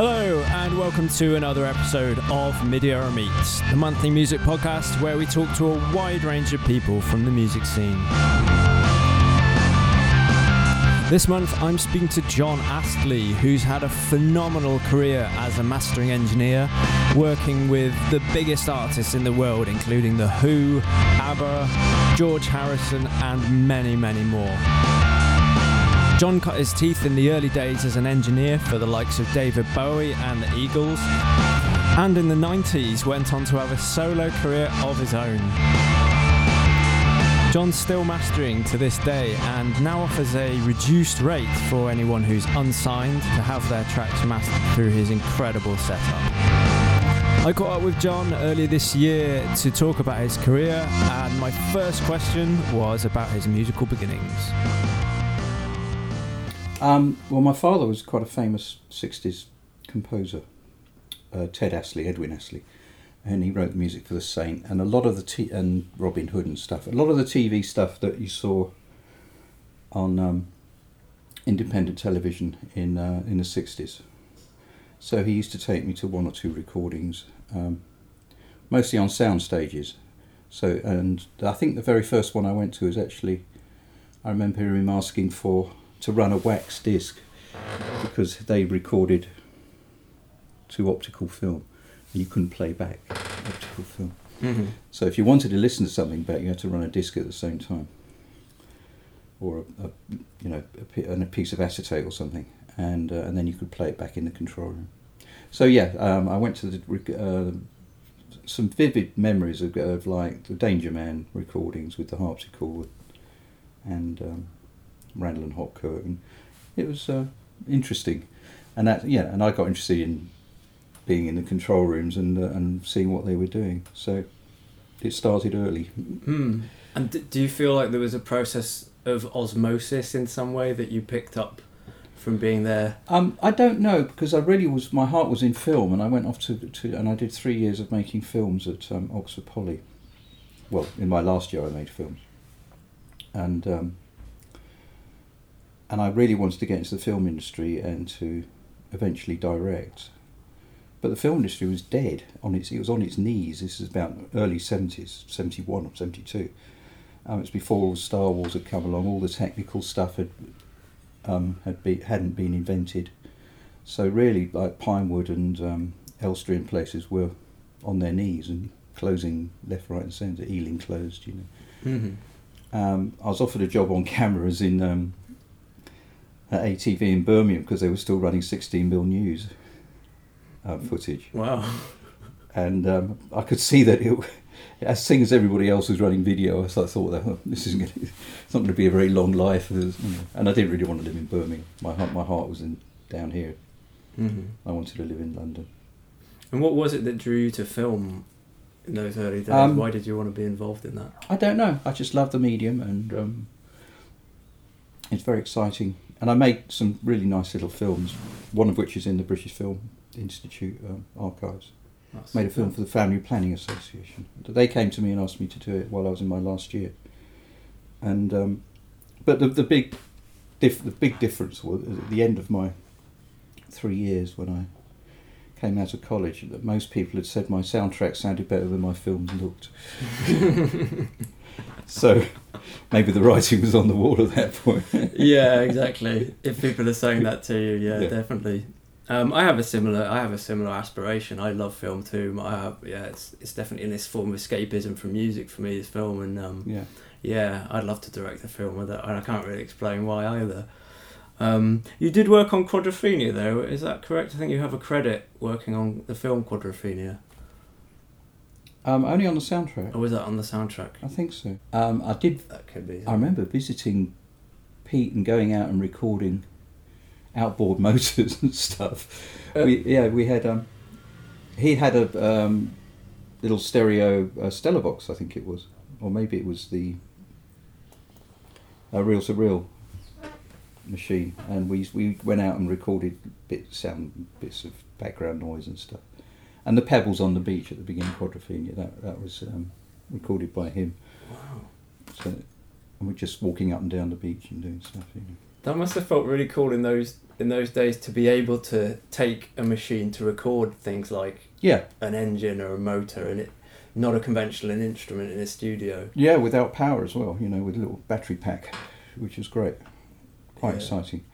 Hello, and welcome to another episode of midierror Meets, the monthly music podcast where we talk to a wide range of people from the music scene. This month, I'm speaking to Jon Astley, who's had a phenomenal career as a mastering engineer, working with the biggest artists in the world, including The Who, ABBA, George Harrison, and many, many more. Jon cut his teeth in the early days as an engineer for the likes of David Bowie and the Eagles, and in the 90s went on to have a solo career of his own. Jon's still mastering to this day and now offers a reduced rate for anyone who's unsigned to have their tracks mastered through his incredible setup. I caught up with Jon earlier this year to talk about his career, and my first question was about his musical beginnings. Um, well, my father was quite a famous 60s composer, uh, Ted Astley, Edwin Astley, and he wrote the music for The Saint and a lot of the t- and Robin Hood and stuff. A lot of the TV stuff that you saw on um, independent television in uh, in the 60s. So he used to take me to one or two recordings, um, mostly on sound stages. So and I think the very first one I went to was actually, I remember him asking for to run a wax disc because they recorded to optical film you couldn't play back optical film. Mm-hmm. So if you wanted to listen to something back, you had to run a disc at the same time, or a, a you know a, and a piece of acetate or something, and uh, and then you could play it back in the control room. So yeah, um, I went to the uh, some vivid memories of, of like the Danger Man recordings with the harpsichord and um, Randall and Hopkirk, and it was uh, interesting, and that yeah, and I got interested in being in the control rooms and uh, and seeing what they were doing. So it started early. Hmm. And d- do you feel like there was a process of osmosis in some way that you picked up from being there? Um, I don't know because I really was my heart was in film, and I went off to, to and I did three years of making films at um, Oxford Poly. Well, in my last year, I made films, and um, and I really wanted to get into the film industry and to eventually direct. But the film industry was dead on its it was on its knees. This is about early seventies, seventy one or seventy two. Um, it's before Star Wars had come along. All the technical stuff had um, had be, hadn't been invented. So really, like Pinewood and um, Elstree and places were on their knees and closing left, right, and centre. Ealing closed, you know. Mm-hmm. Um, I was offered a job on cameras in um, at ATV in Birmingham because they were still running 16 mil news uh, footage, Wow. and um, I could see that it. As seeing as everybody else was running video, so I thought that oh, this isn't going to, it's not going to be a very long life. There's- you know, And I didn't really want to live in Birmingham. My heart, my heart was in down here. Mm-hmm. I wanted to live in London. And what was it that drew you to film in those early days? Um, Why did you want to be involved in that? I don't know. I just love the medium, and um, it's very exciting. And I made some really nice little films. One of which is in the British Film Institute um, archives. That's- Made a film for the Family Planning Association. They came to me and asked me to do it while I was in my last year. And um, but the the big diff- the big difference was at the end of my three years when I came out of college that most people had said my soundtrack sounded better than my films looked. so maybe the writing was on the wall at that point. yeah, exactly. If people are saying that to you, yeah, Yeah. definitely. Um, I have a similar. I have a similar aspiration. I love film too. I have, yeah, it's it's definitely in this form of escapism from music for me. Is film, and um, yeah. yeah, I'd love to direct a film with it, and I can't really explain why either. Um, you did work on Quadrophenia, though. Is that correct? I think you have a credit working on the film Quadrophenia, Um, only on the soundtrack. or was that on the soundtrack? I think so. Um, I did That could be. I remember visiting Pete and going out and recording outboard motors and stuff. Uh, we, yeah, we had um, he had a um, little stereo uh, Stellavox, I think it was, or maybe it was the uh, reel to reel machine, and we we went out and recorded bits sound bits of background noise and stuff. And the pebbles on the beach at the beginning of Quadrophenia, that that was um, recorded by him. Wow. So, and we're just walking up and down the beach and doing stuff. You know. That must have felt really cool in those in those days to be able to take a machine to record things like Yeah, an engine or a motor and it not a conventional instrument in a studio. yeah, without power as well. You know, with a little battery pack, which is great. Quite Yeah. exciting.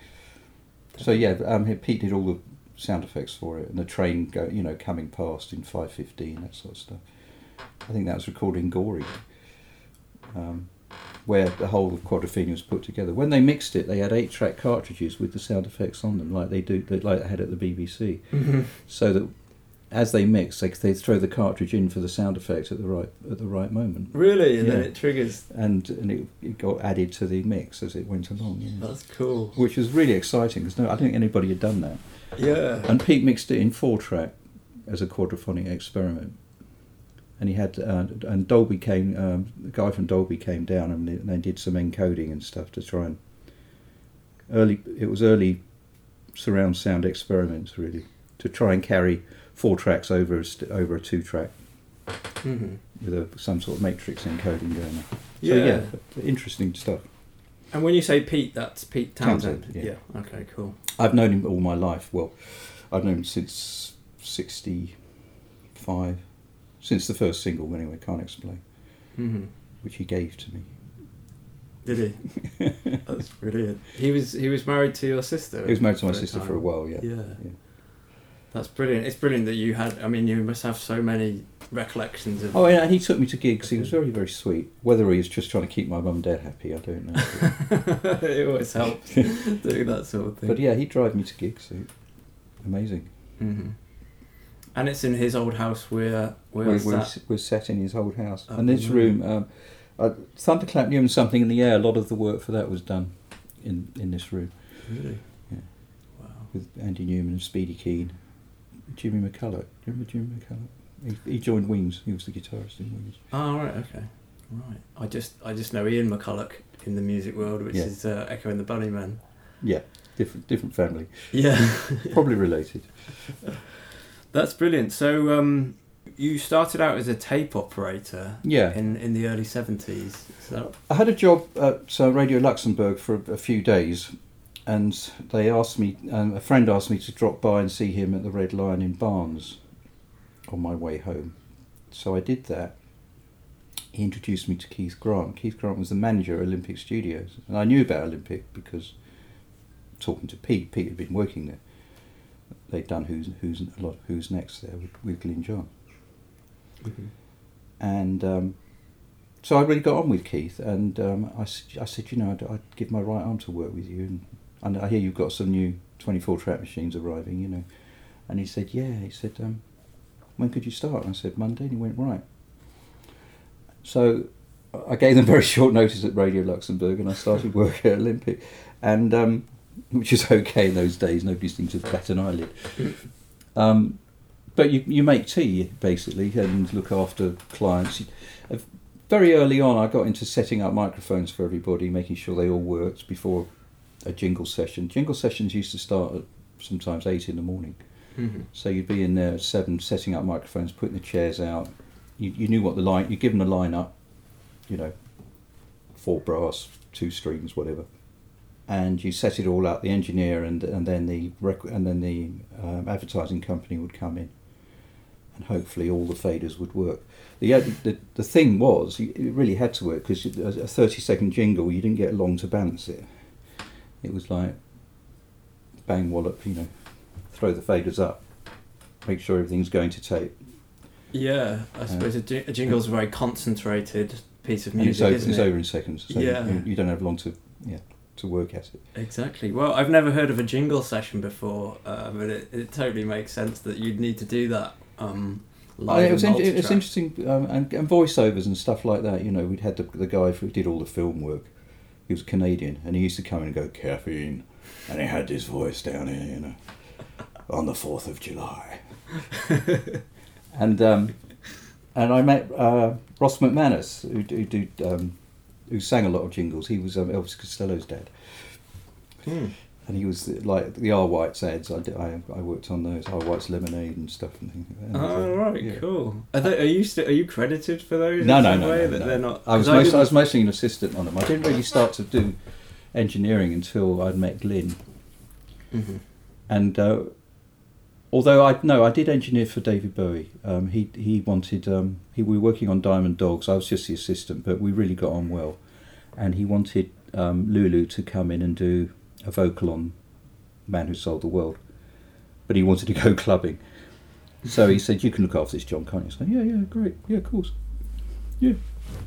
So yeah, um, Pete did all the sound effects for it, and the train go, you know, coming past in five fifteen, that sort of stuff. I think that was recorded in Gory, um, where the whole of Quadrophenia was put together. When they mixed it, they had eight track cartridges with the sound effects on them, like they do, like they had at the BBC. so that as they mix, they they throw the cartridge in for the sound effects at the right at the right moment, Really, and then it triggers. and and it, it got added to the mix as it went along. Yeah. That's cool. Which was really exciting because no, I don't think anybody had done that. Yeah. And Pete mixed it in four track as a quadraphonic experiment. And he had, uh, and Dolby came, um, the guy from Dolby came down and they, and they did some encoding and stuff to try and early. It was early surround sound experiments really to try and carry four tracks over a st- over a two track hmm with a, some sort of matrix encoding going on. So Yeah. yeah, interesting stuff. And when you say Pete, that's Pete Townshend. Townshend, yeah. Okay. Cool. I've known him all my life. Well, I've known him since '65, since the first single. Anyway, can't explain, hmm which he gave to me. Did he? That's brilliant. He was he was married to your sister. He was married to my sister time. for a while. Yeah, Yeah. Yeah. That's brilliant. It's brilliant that you had. I mean, you must have so many recollections of. Oh, yeah, and he took me to gigs. He was very, very sweet. Whether he was just trying to keep my mum and dad happy, I don't know. it always helps doing that sort of thing. but yeah, he drove me to gigs. So amazing. hmm And it's in his old house where where We're, we're, that? we're set in his old house, Oh, and this room. Um, uh, Thunderclap Newman something in the air. A lot of the work for that was done in in this room. Really? Yeah. Wow. with Andy Newman and Speedy Keen. Jimmy McCulloch. Do you remember Jimmy McCulloch? He, he joined Wings. He was the guitarist in Wings. Oh right. Okay. Right. I just I just know Ian McCulloch in the music world, which Yeah. is uh, Echo and the Bunnymen. Yeah, different different family. Yeah. Probably related. That's brilliant. So um, you started out as a tape operator Yeah. in in the early seventies. So I had a job at uh, Radio Luxembourg for a, a few days, and they asked me. Um, a friend asked me to drop by and see him at the Red Lion in Barnes on my way home. So I did that. He introduced me to Keith Grant. Keith Grant was the manager at Olympic Studios, and I knew about Olympic because talking to Pete, Pete had been working there. They'd done Who's Who's a lot of Who's Next there with, with Glyn John and um, so I really got on with Keith, and um, I, I said, you know, I'd, I'd give my right arm to work with you, and, and I hear you've got some new 24 track machines arriving, you know. And he said, yeah. He said, um, when could you start? And I said, Monday. And he went, right. So I gave them very short notice at Radio Luxembourg, and I started work at Olympic, and um, which is okay in those days. Nobody seemed to bat an eyelid. Um, but you, you make tea basically and look after clients. Very early on, I got into setting up microphones for everybody, making sure they all worked before a jingle session. Jingle sessions used to start at sometimes eight in the morning, hmm so you'd be in there at seven, setting up microphones, putting the chairs out. You, you knew what the line. You give them a line up, you know, four brass, two strings, whatever, and you set it all up. The engineer and and then the rec- and then the um, advertising company would come in, and hopefully all the faders would work. The uh, the, the thing was, it really had to work because a a thirty second jingle, you didn't get long to balance it. It was like bang wallop, you know, throw the faders up, make sure everything's going to tape. Yeah, I suppose a, ji- a jingle's a very concentrated piece of And it's, music, over, it's it? over in seconds, so Yeah. you, you don't have long to yeah to work at it. Exactly. Well, I've never heard of a jingle session before, uh, but it, it totally makes sense that you'd need to do that um, Oh, live. it was, in, it was interesting, um, and, and voiceovers and stuff like that. You know, we'd had the, the guy who did all the film work. He was Canadian, and he used to come in and go caffeine, and he had this voice down here, you know, on the Fourth of July. and um, and I met uh, Ross McManus, who, who do um, who sang a lot of jingles. He was um, Elvis Costello's dad. Hmm. And he was like the R White's ads. I, did, I, I worked on those R White's lemonade and stuff and things. And, Oh right, yeah. cool. Are, they, are you st- are you credited for those? No, in no, some no, way no, that no. They're not. I was 'cause most, I was mostly an assistant on them. I didn't really start to do engineering until I'd met Glyn. Mhm. And uh, although I no, I did engineer for David Bowie. Um, he he wanted um, he we were working on Diamond Dogs. I was just the assistant, but we really got on well. And he wanted um, Lulu to come in and do a vocal on Man Who Sold the World, but he wanted to go clubbing. So he said, "You can look after this, Jon, can't you?" So yeah, yeah, great, yeah, of course, yeah.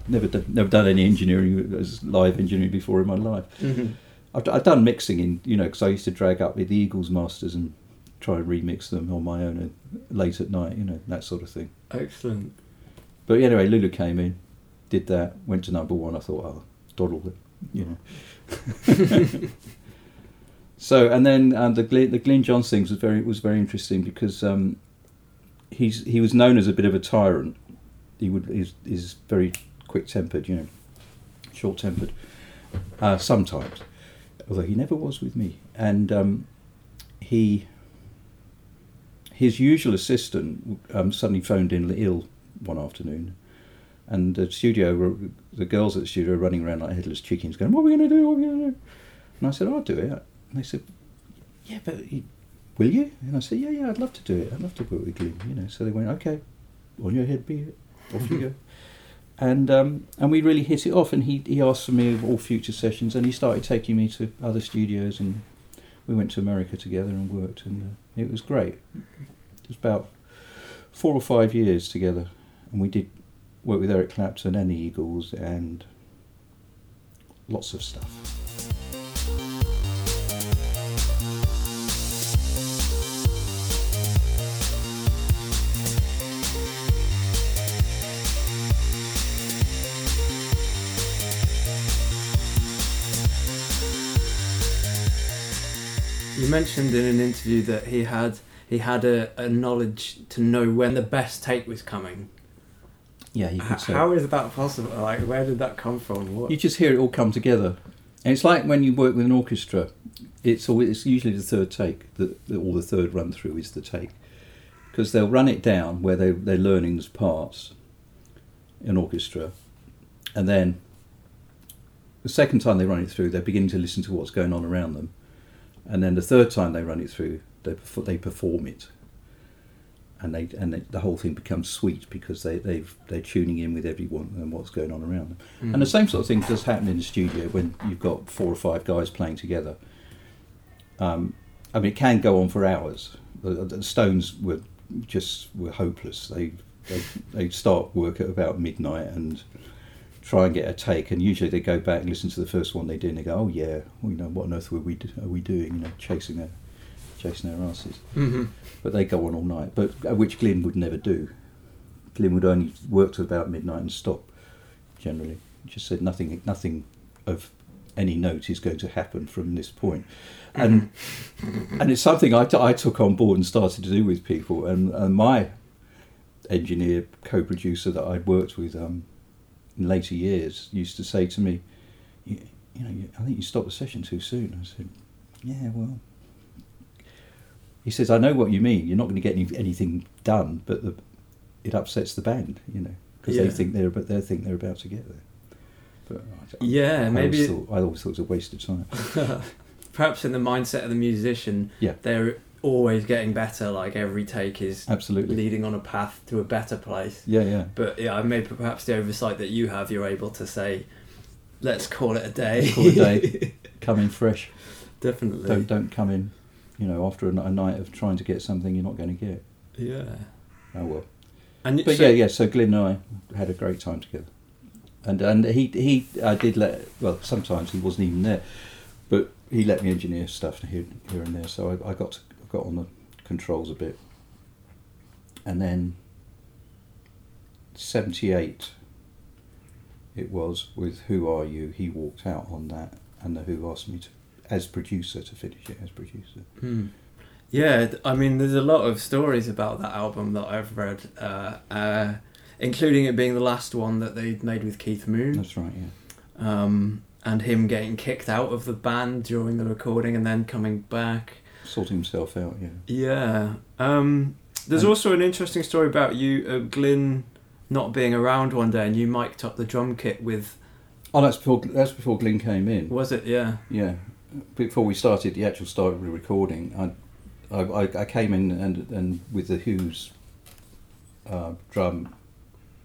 Never done, never done any engineering as live engineering before in my life. Mhm. I've, I've done mixing in, you know, because I used to drag up with the Eagles masters and try and remix them on my own late at night, you know, that sort of thing. Excellent. But anyway, Lulu came in, did that, went to number one. I thought, oh, doddle it, you know. so and then um, the Glyn, the Glyn Johns things was very was very interesting because um, he's he was known as a bit of a tyrant. He would he's, he's very quick tempered, you know, short tempered uh, sometimes, although he never was with me. And um, he his usual assistant um, suddenly phoned in ill one afternoon, and the studio the girls at the studio were running around like headless chickens, going, "What are we going to do? What are we going to do?" And I said, "I'll do it." And they said, "Yeah, but he, will you?" And I said, "Yeah, yeah, I'd love to do it. I'd love to work with Glyn." You know, so they went, "Okay, on your head be it. Off you go." And um, and we really hit it off. And he he asked for me of all future sessions, and he started taking me to other studios, and we went to America together and worked, and uh, it was great. It was about four or five years together, and we did work with Eric Clapton and the Eagles and lots of stuff. You mentioned in an interview that he had he had a, a knowledge to know when the best take was coming. Yeah, you could say. how is that possible? Like, where did that come from? What? You just hear it all come together, and it's like when you work with an orchestra. It's always it's usually the third take that, or the third run through is the take, because they'll run it down where they they're learning parts, in orchestra, and then the second time they run it through, they're beginning to listen to what's going on around them, and then the third time they run it through, they they perform it. And they and they, the whole thing becomes sweet because they they've they're tuning in with everyone and what's going on around them. Mm. And the same sort of thing does happen in the studio when you've got four or five guys playing together. Um, I mean, it can go on for hours. The, the Stones were just were hopeless. They they they start work at about midnight and try and get a take, and usually they go back and listen to the first one they did, and they go, "Oh yeah, well, you know what on earth were we do- are we doing? You know, chasing their chasing their asses." hmm But they go on all night, but uh, which Glyn would never do. Glyn would only work till about midnight and stop. Generally, just said nothing, nothing of any note is going to happen from this point, and and it's something I, t- I took on board and started to do with people. And, and my engineer, co-producer that I'd worked with um, in later years, used to say to me, "You, you know, you, I think you stopped the session too soon." I said, "Yeah, well." He says, "I know what you mean. You're not going to get any, anything done, but the, it upsets the band, you know, because Yeah. they think they're but they think they're about to get there." But uh, I, Yeah, I maybe always thought, I always thought it was a waste of time. perhaps in the mindset of the musician, Yeah. they're always getting better. Like every take is Absolutely. leading on a path to a better place. Yeah, yeah. But yeah, I maybe perhaps the oversight that you have, you're able to say, "Let's call it a day." Call it a day. Come in fresh. Definitely. Don't don't come in, you know, after a night of trying to get something you're not going to get. Yeah. Oh well. And But so- yeah, yeah. So Glyn and I had a great time together, and and he he I did let well sometimes he wasn't even there, but he let me engineer stuff here here and there. So I, I got to, got on the controls a bit, and then seventy eight. It was with Who Are You? He walked out on that, and the Who asked me to, as producer, to finish it as producer. Hmm. Yeah, I mean, there's a lot of stories about that album that I've read, uh, uh, including it being the last one that they made with Keith Moon, That's right. Yeah. um, and him getting kicked out of the band during the recording and then coming back. Sorting himself out. Yeah. Yeah. Um, there's And- also an interesting story about you, uh, Glyn, not being around one day, and you mic'd up the drum kit with Oh, that's before that's before Glyn came in. Was it? Yeah. Yeah, before we started the actual start of the recording, I, I, I- I came in and and with the Who's uh, drum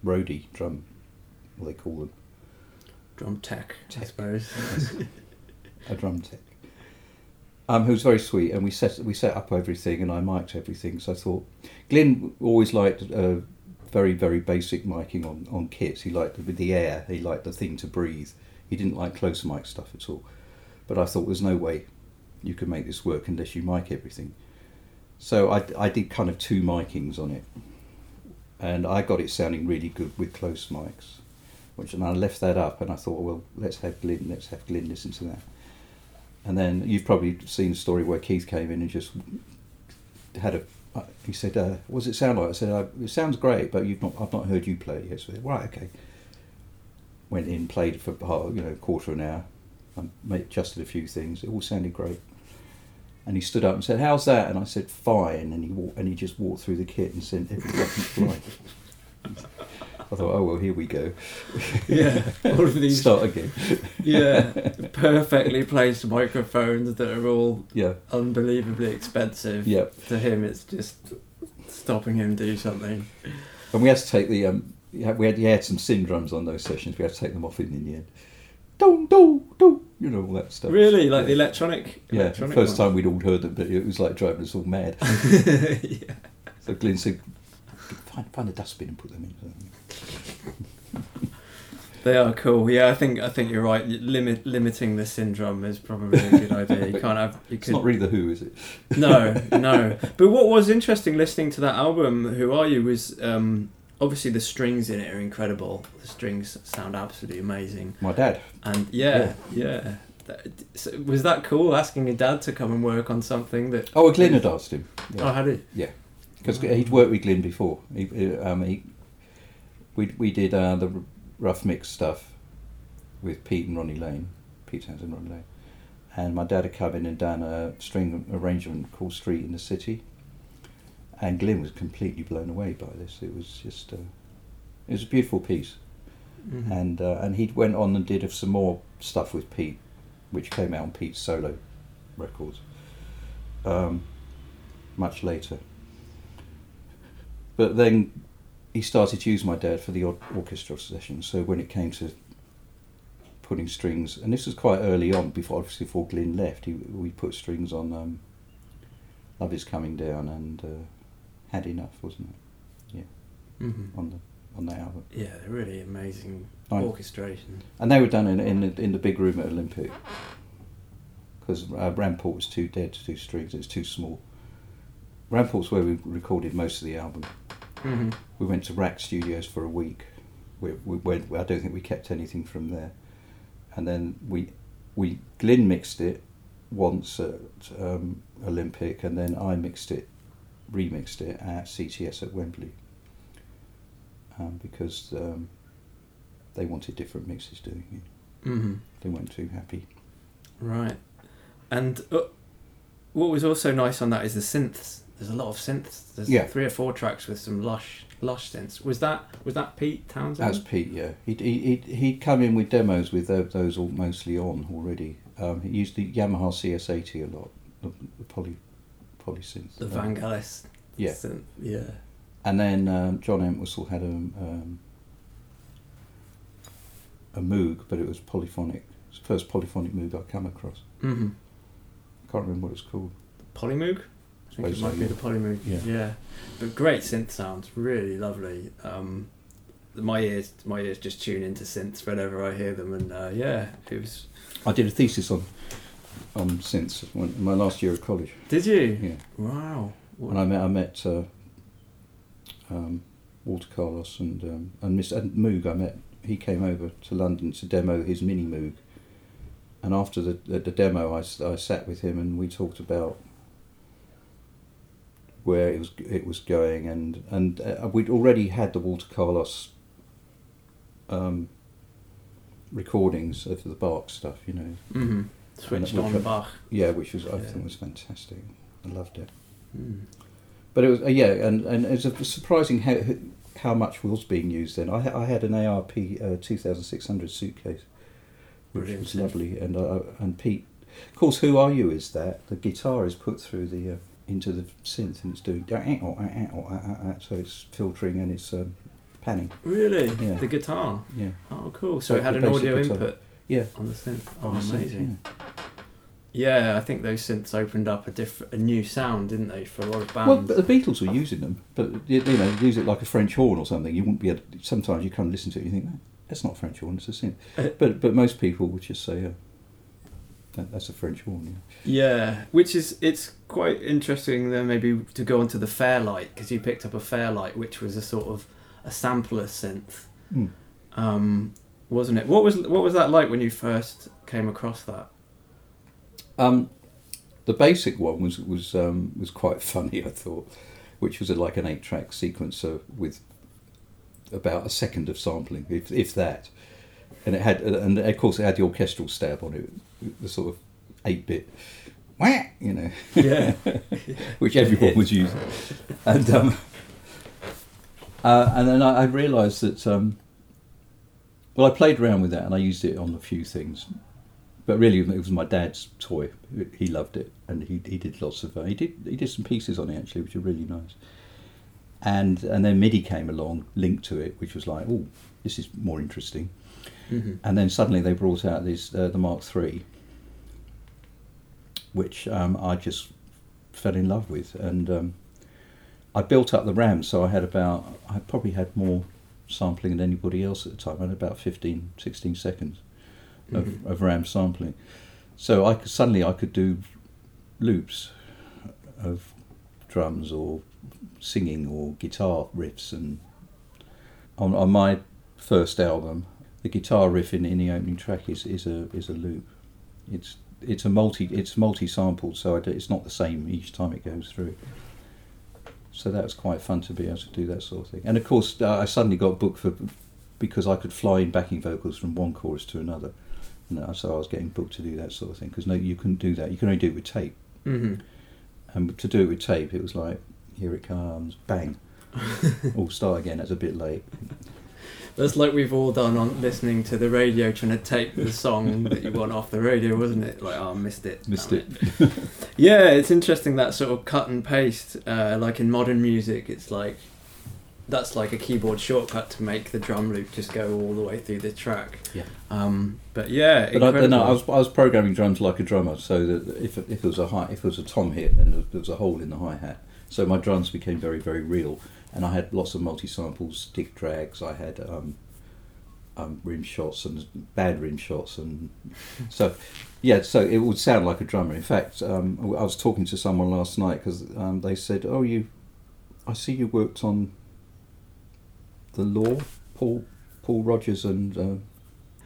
roadie drum, what they call them, Drum tech, I Tech. suppose. a drum tech. Um, who was very sweet, and we set we set up everything, and I mic'd everything. So I thought, Glyn always liked uh, very very basic miking on on kits. He liked with the air. He liked the thing to breathe. He didn't like close mic stuff at all. But I thought there's no way you can make this work unless you mic everything. So I I did kind of two micings on it, and I got it sounding really good with close mics. Which and I left that up, and I thought, well, let's have Glyn, let's have Glyn listen to that. And then you've probably seen the story where Keith came in and just had a. He said, uh, "What does it sound like?" I said, uh, "It sounds great, but you've not. I've not heard you play it yet." So, right, okay. Went in, played for you know, quarter of an hour, and made, adjusted a few things. It all sounded great. And he stood up and said, "How's that?" And I said, "Fine." And he walked, and he just walked through the kit and sent every fucking flight. I thought, "Oh well, here we go." yeah. All of these. Start again. Yeah. Perfectly placed microphones that are all Yeah, unbelievably expensive. yeah. To him, it's just stopping him do something. And we had to take the um, we had, we had, some Syndrums on those sessions. We had to take them off in, in the end. Do do do, you know all that stuff. Really, like yeah. the electronic. yeah. electronic First one. time we'd all heard them, but it was like driving us all mad. yeah. So Glyn said, "Find find a dustbin and put them in." They are cool. Yeah, I think I think you're right. Limit limiting the Syndrum is probably a good idea. You can't have. You It's could, not really the Who, is it? no, no. But what was interesting listening to that album, Who Are You, was um, obviously the strings in it are incredible. The strings sound absolutely amazing. My dad. And yeah, yeah. That- so was that cool asking your dad to come and work on something that. Oh, Glyn had asked him. Oh, how did because he'd worked with Glyn before. He, um, he, we we did uh, the rough mix stuff with Pete and Ronnie Lane, Pete Townshend and Ronnie Lane, and my dad had come in and done a string arrangement called Street in the City, and Glyn was completely blown away by this. It was just uh, it was a beautiful piece, Mhm. and uh, and he went on and did some more stuff with Pete, which came out on Pete's solo records. Um, much later. But then he started to use my dad for the odd orchestral sessions. So when it came to putting strings, and this was quite early on, before obviously before Glyn left, he, we put strings on um, "Love Is Coming Down" and uh, "Had Enough," wasn't it, Mhm. on the on that album? Yeah, they're really amazing Right. orchestration. And they were done in in the, in the big room at Olympic because uh, Ramport was too dead to do strings; it was too small. Ramport's where we recorded most of the album. Hmm We went to RAK Studios for a week. We, we went. I don't think we kept anything from there. And then we, we Glyn mixed it once at um, Olympic, and then I mixed it, remixed it at CTS at Wembley. Um, because um, they wanted different mixes doing it. hmm They weren't too happy. Right. And uh, what was also nice on that is the synths. There's a lot of synths. There's Yeah. three or four tracks with some lush, lush synths. Was that was that Pete Townshend? That's Pete, yeah. He'd, he'd, he'd come in with demos with those all mostly on already. Um, he used the Yamaha CS80 a lot, the, the poly, poly synth. the Vangelis. Yeah. synth. Yeah. And then um, John Entwistle had a, um, a Moog, but it was polyphonic. It's the first polyphonic Moog I come across. hmm I can't remember what it's called. Polymoog. I think it might so, be yeah. the Polymoog. Yeah. Yeah. But great synth sounds. Really lovely. Um, my ears, my ears just tune into synths whenever I hear them, and uh, yeah, it was. I did a thesis on on synths when, in my last year of college. Did you? Yeah. Wow. And I met I met uh, um, Walter Carlos and um, and Miss and Moog. I met. He came over to London to demo his mini Moog. And after the the, the demo, I sat with him and we talked about where it was it was going and and uh, we'd already had the Walter Carlos um, recordings of the Bach stuff, you know. hmm Switched on Bach. Yeah, which was I Yeah. think was fantastic. I loved it. Mm. But it was uh, yeah, and and it's surprising how how much was being used then. I I had an ARP uh, two thousand six hundred suitcase which Brilliant. was lovely. And uh, and Pete, of course, who are you? Is that the guitar is put through the uh, into the synth and it's doing eh, oh, ah, eh, oh, ah, ah, so it's filtering and it's um, panning. Really? Yeah. The guitar. Yeah, Oh, cool. So So it had an audio guitar. input yeah. on the synth. Oh, on the synth, amazing. Yeah, I think those synths opened up a different, a new sound, didn't they, for a lot of bands? Well, the Beatles were using them, but you, know, use it like a French horn or something. You wouldn't be. Able, to, sometimes you kind of listen to it, and you think, that's not a French horn; it's a synth. Uh, But but most people would just say, oh, that, "That's a French horn." Yeah, which is it's quite interesting then maybe to go onto the Fairlight because you picked up a Fairlight, which was a sort of a sampler synth, Mm. um, wasn't it? What was what was that like when you first came across that? Um, the basic one was was um, was quite funny, I thought, which was a, like an eight-track sequencer with about a second of sampling, if if that, and it had, and of course it had the orchestral stab on it, the sort of eight-bit, wah, you know, Yeah, which everyone was using, and um, uh, and then I, I realised that. Um, well, I played around with that and I used it on a few things, but really it was my dad's toy. He loved it, and he, he did lots of uh, he did he did some pieces on it actually, which are really nice. And and then MIDI came along, linked to it, which was like, oh, this is more interesting. Hmm And then suddenly they brought out this uh, the Mark III, which um, I just fell in love with, and um, I built up the RAM. So I had about I probably had more sampling than anybody else at the time. I had about 15, 16 seconds of, Mhm. of RAM sampling. So I could, suddenly I could do loops of drums or singing or guitar riffs and on, on my first album the guitar riff in, in the opening track is, is a is a loop it's it's a multi it's multi sampled so it's not the same each time it goes through so that was quite fun to be able to do that sort of thing and of course uh, I suddenly got booked for because I could fly in backing vocals from one chorus to another and uh, so I was getting booked to do that sort of thing because no you couldn't do that you can only do it with tape hmm and to do it with tape, it was like, here it comes, bang. All start again. That's a bit late. That's like we've all done on listening to the radio, trying to tape the song that you want off the radio, wasn't it? Like, oh, I missed it. Missed damn yeah, it's interesting that sort of cut and paste. Uh, like in modern music, it's like that's like a keyboard shortcut to make the drum loop just go all the way through the track. Yeah. Um, but yeah, But I, no, I was I was programming drums like a drummer, so that if if it was a high, if it was a tom hit, then there was a hole in the hi hat. So my drums became very very real, and I had lots of multi samples, stick drags. I had um, um, rim shots and bad rim shots, and so yeah. So it would sound like a drummer. In fact, um, I was talking to someone last night because um, they said, "Oh, you, I see you worked on the Law, Paul Paul Rodgers and." Uh,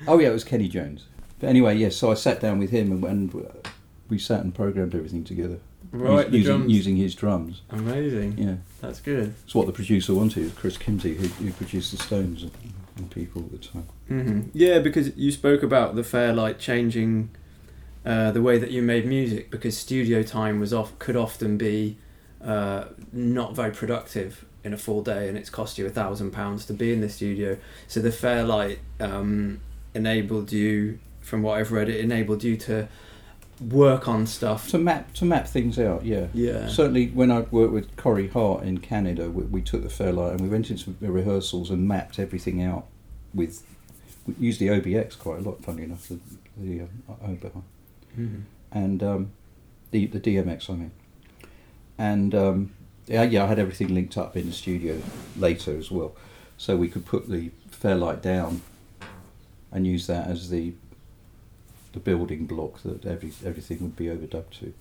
Oh yeah, it was Kenny Jones. But anyway, yes. so I sat down with him and, and we sat and programmed everything together right, using, drums. using his drums. Amazing. Yeah, That's good. it's what the producer wanted. Chris Kimsey, who, who produced the Stones and, and people at the time. hmm Yeah, because you spoke about the Fairlight changing uh, the way that you made music because studio time was off could often be uh, not very productive in a full day, and it's cost you a thousand pounds to be in the studio. So the Fairlight um, enabled you, from what I've read, it enabled you to work on stuff. To map to map things out, yeah. Yeah. Certainly, when I worked with Corey Hart in Canada, we, we took the Fairlight and we went into the rehearsals and mapped everything out with. We used the OBX quite a lot, funny enough, the, the um, Oberheim. Mhm. and um, the the DMX I mean, and um, yeah, yeah, I had everything linked up in the studio later as well, so we could put the Fairlight down and use that as the the building block that every everything would be overdubbed to.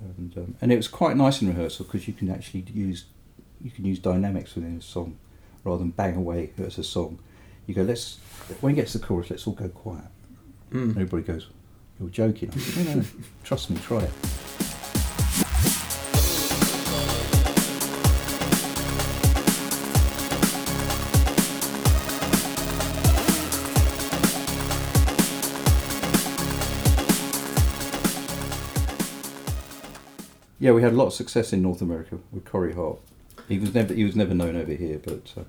And um, and it was quite nice in rehearsal because you can actually use you can use dynamics within a song rather than bang away as a song. You go, let's when it gets to the chorus, let's all go quiet. Mm. Everybody goes, You're joking. No, no, no. Trust me, try it. Yeah, we had a lot of success in North America with Corey Hart. He was never he was never known over here, but uh,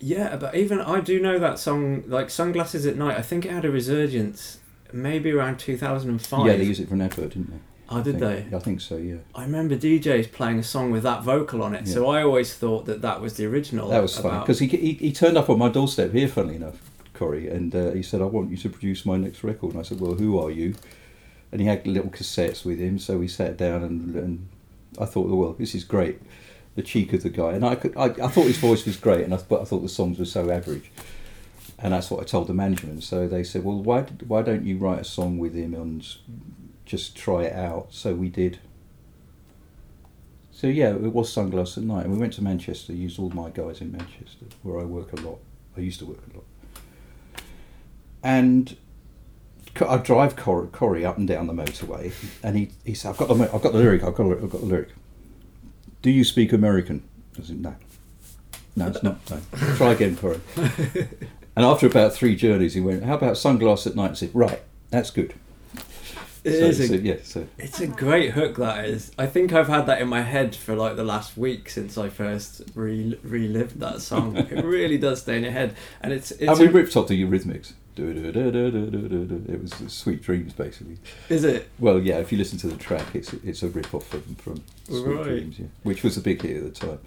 Yeah, but even I do know that song, like Sunglasses at Night. I think it had a resurgence, maybe around two thousand and five. Yeah, they used it for an advert, didn't they? Oh, I did think. they? I think so. Yeah. I remember DJs playing a song with that vocal on it, so I always thought that that was the original. That was funny about- because he, he he turned up on my doorstep here, funnily enough, Corey, and uh, he said, "I want you to produce my next record." And I said, "Well, who are you?" And he had little cassettes with him, so we sat down and, and I thought, oh, "Well, this is great." The cheek of the guy, and I could I, I thought his voice was great, and I but I thought the songs were so average, and that's what I told the management. So they said, "Well, why did- why don't you write a song with him and just try it out?" So we did. So yeah, it was Sunglass at Night. And we went to Manchester, used all my guys in Manchester, where I work a lot. I used to work a lot. And I drive Cor- Corey up and down the motorway, and he, he said, "I've got the I've got the lyric. I've got the, I've got the lyric. Do you speak American?" I said, "No, no, it's not. No. Try again, Corey." and after about three journeys, he went, "How about sunglasses at Night?" I said, "Right, that's good." It so, is a- so, yeah, so It's a great hook that is. I think I've had that in my head for like the last week since I first re- relived that song. it really does stay in your head, and it's it's and we a- ripped off the Eurythmics. It was Sweet Dreams, basically. is it Well, yeah, if you listen to the track, it's it's a rip off from, from Sweet Right. Dreams, yeah, which was a big hit at the time.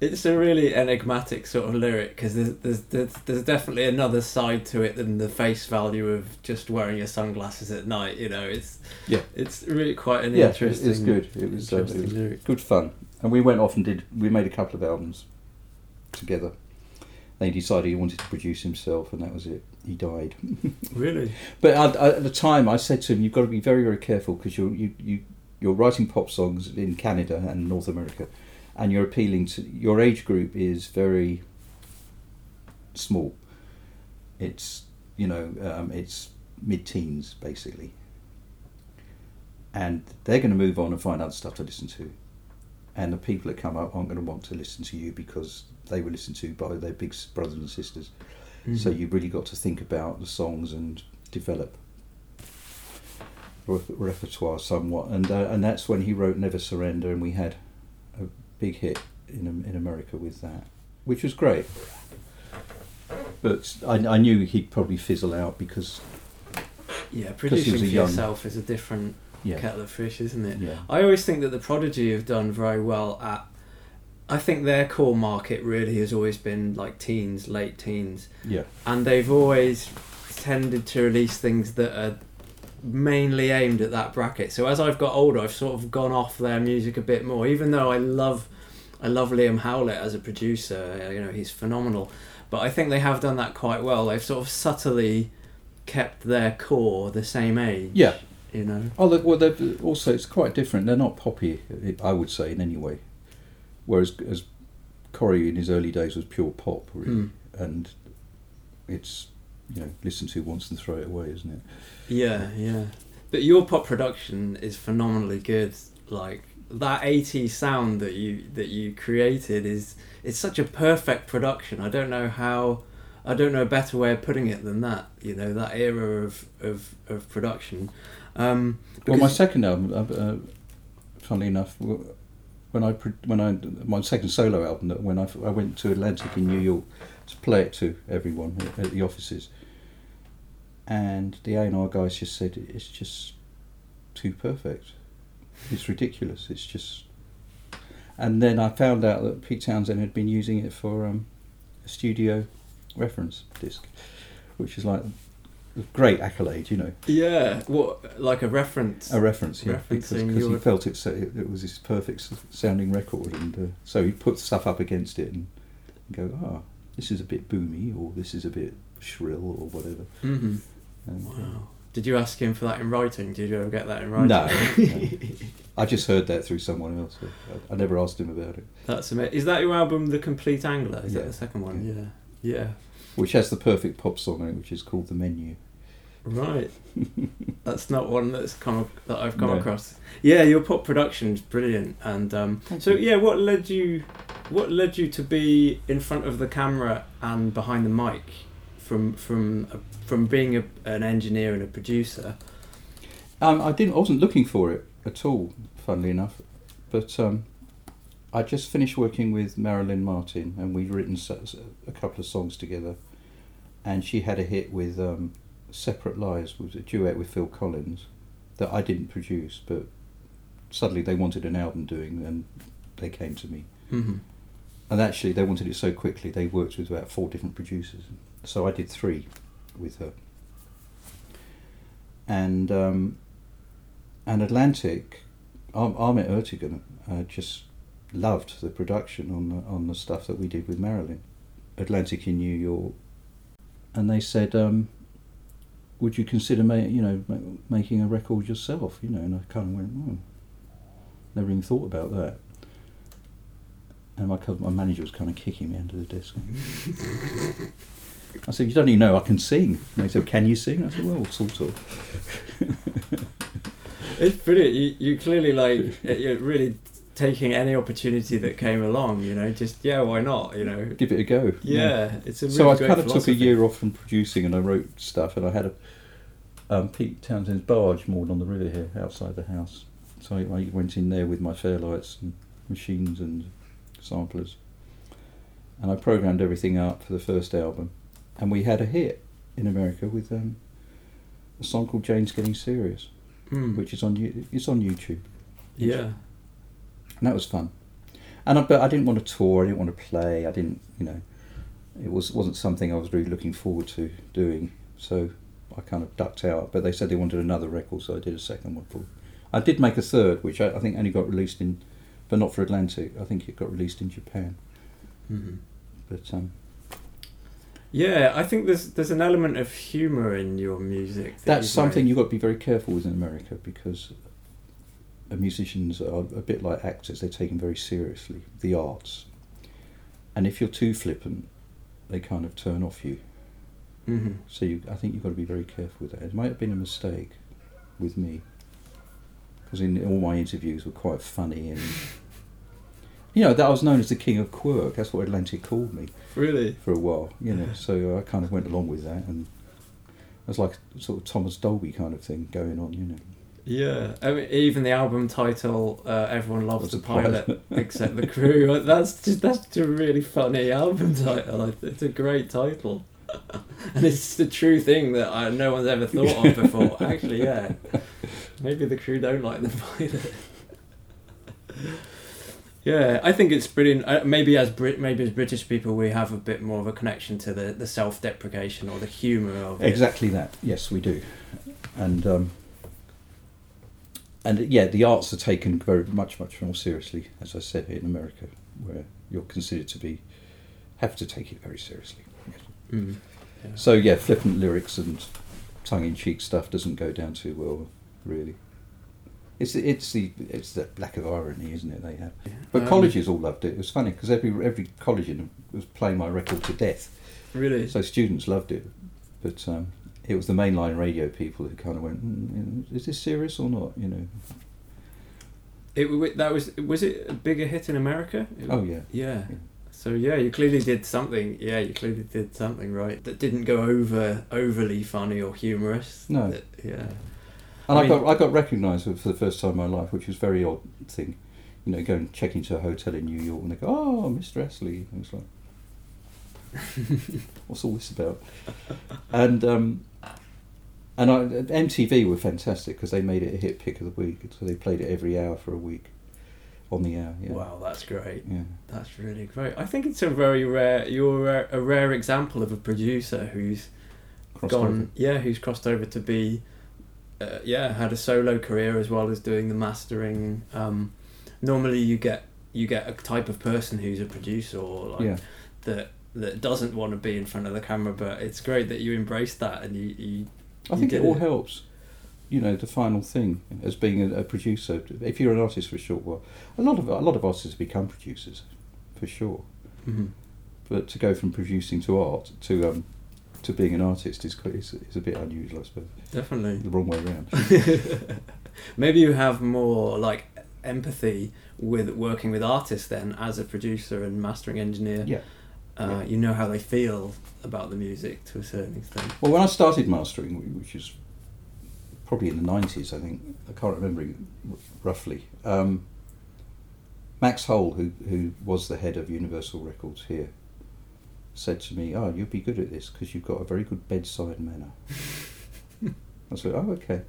It's a really enigmatic sort of lyric because there's, there's there's there's definitely another side to it than the face value of just wearing your sunglasses at night. You know, it's Yeah. it's really quite an yeah, interesting. it's good. It was, uh, it was lyric. good fun, and we went off and did. We made a couple of albums together. Then he decided he wanted to produce himself, and that was it. He died. Really, But I, I, at the time, I said to him, "You've got to be very, very careful because you're you, you you're writing pop songs in Canada and North America, and you're appealing to your age group is very small. It's you know um, it's mid-teens basically, and they're going to move on and find other stuff to listen to, and the people that come up aren't going to want to listen to you because they were listened to by their big brothers and sisters. So Mhm. you've really got to think about the songs and develop re- repertoire somewhat, and uh, and that's when he wrote "Never Surrender," and we had a big hit in in America with that, which was great. But I, I knew he'd probably fizzle out because yeah, he producing for young- yourself is a different yeah kettle of fish, isn't it? yeah I always think that the Prodigy have done very well at. I think their core market really has always been like teens, late teens, yeah and they've always tended to release things that are mainly aimed at that bracket. So as I've got older, I've sort of gone off their music a bit more. Even though I love, I love Liam Howlett as a producer. Uh, you know, he's phenomenal. But I think they have done that quite well. They've sort of subtly kept their core the same age. yeah. You know. Oh, well, they're also it's quite different. They're not poppy, I would say, in any way. Whereas as Corey in his early days was pure pop, really, Hmm. and it's you know listen to once and throw it away, isn't it? Yeah, yeah. But your pop production is phenomenally good. Like that 80s sound that you that you created is it's such a perfect production. I don't know how I don't know a better way of putting it than that. You know, that era of of, of production. Um Well, my second album, uh, uh, funnily enough, when I when I my second solo album, that when I, I went to Atlantic in New York to play it to everyone at, the offices, and the A and R guys just said it's just too perfect, it's ridiculous, it's just. And then I found out that Pete Townshend had been using it for um, a studio reference disc, which is like great accolade, you know. yeah, what like a reference. A reference, yeah, because because he felt it, so it, was his perfect sounding record, and uh, so he put stuff up against it and, go, ah, this is a bit boomy, or this is a bit shrill, or whatever. Mhm. And, Wow. Did you ask him for that in writing? Did you ever get that in writing? No, no. I just heard that through someone else. I, I never asked him about it, That's amazing. Is that your album, The Compleat Angler? Is Yeah. that the second one? Yeah. Yeah. Which has the perfect pop song on it, which is called "The Menu." Right. that's not one that's come that I've come No. across. Yeah, your pop production's brilliant, and um, so yeah, what led you, what led you to be in front of the camera and behind the mic, from from uh, from being a, an engineer and a producer? Um, I didn't. I wasn't looking for it at all. Funnily enough, but um, I just finished working with Marilyn Martin, and we'd written a couple of songs together. And she had a hit with um, "Separate Lives," was a duet with Phil Collins that I didn't produce, but suddenly they wanted an album doing, and they came to me. Mm-hmm. And actually, they wanted it so quickly. They worked with about four different producers, so I did three with her. And um, and Atlantic, Ar- Ahmet Ertegun uh, just loved the production on the on the stuff that we did with Marilyn, Atlantic in New York, and they said, um, "Would you consider ma- you know ma- making a record yourself?" You know, and I kind of went, "Oh, never even thought about that." And my my manager was kind of kicking me under the desk. I said, "You don't even know I can sing." And they said, "Can you sing?" I said, "Well, sort of." It's brilliant. You, you clearly like you're really taking any opportunity that came along. You know, just yeah, why not? You know, Give it a go. yeah, it's a really so I kind of took a year off from producing, and I wrote stuff, and I had a um, Pete Townshend's barge moored on the river here outside the house. So I, I went in there with my fairlights and machines and samplers, and I programmed everything up for the first album, and we had a hit in America with um, a song called "Jane's Getting Serious," Mm. which is on it's on YouTube, yeah, and that was fun. And I, but I didn't want to tour. I didn't want to play. I didn't, you know, it was wasn't something I was really looking forward to doing. So I kind of ducked out. But they said they wanted another record, so I did a second one. For, I did make a third, which I, I think only got released in, but not for Atlantic. I think it got released in Japan. Mhm. But um, yeah. I think there's there's an element of humour in your music. that that's something made. you've got to be very careful with in America because musicians are a bit like actors. They're taken very seriously, the arts. And if you're too flippant, they kind of turn off you. Mhm. So you, I think you've got to be very careful with that. It might have been a mistake with me because in all my interviews were quite funny and you know that I was known as the king of quirk. That's what Atlantic called me Really. for a while. You know, so I kind of went along with that and it was like sort of Thomas Dolby kind of thing going on. You know, Yeah, I mean, even the album title, uh, "Everyone Loves the a pilot. Pilot Except the Crew." That's just that's just a really funny album title. It's a great title, and it's the true thing that I, no one's ever thought of before. Actually, yeah, maybe the crew don't like the pilot. Yeah, I think it's brilliant. Uh, maybe as Brit, maybe as British people, we have a bit more of a connection to the, the self deprecation or the humour of it. exactly that. Yes, we do, and um, and yeah, the arts are taken very much much more seriously, as I said in America, where you're considered to be have to take it very seriously. Mm. Yeah. So yeah, flippant lyrics and tongue-in-cheek stuff doesn't go down too well, really. It's the, it's the it's the lack of irony, isn't it? They have, but Um, colleges all loved it. It was funny because every every college in was playing my record to death, Really? so students loved it. But um, it was the mainline radio people who kind of went, mm, "Is this serious or not?" You know. It that was was it a bigger hit in America? It- Oh yeah. yeah. Yeah. So yeah, you clearly did something. Yeah, you clearly did something right that didn't go over overly funny or humorous. No. That- yeah. And I I, mean- got I got recognised for the first time in my life, which was a very odd thing. You know, go and check into a hotel in New York and they go, "Oh, Mr. Astley," and it's like, "What's all this about?" And um, and I, MTV were fantastic because they made it a hit pick of the week, so they played it every hour for a week, on the hour. Yeah. Wow, that's great. Yeah. That's really great. I think it's a very rare. You're a, rare example of a producer who's Crossed gone. over. Yeah, who's crossed over to be. Uh, yeah, had a solo career as well as doing the mastering. Um, normally, you get you get a type of person who's a producer or like Yeah. that that doesn't want to be in front of the camera. But it's great that you embrace that and you. you I think it all helps. You know, the final thing as being a, a producer. If you're an artist for a short while, a lot of a lot of artists become producers, for sure. Mhm. But to go from producing to art to um, to being an artist is quite, is, is a bit unusual, I suppose. Definitely. The wrong way around. Maybe you have more like empathy with working with artists then as a producer and mastering engineer. yeah. Uh. You know how they feel about the music to a certain extent. Well, when I started mastering, which is probably in the nineties, I think I can't remember roughly. Um, Max Hole, who who was the head of Universal Records here, said to me, "Oh, you'll be good at this because you've got a very good bedside manner." I said, "Oh, okay."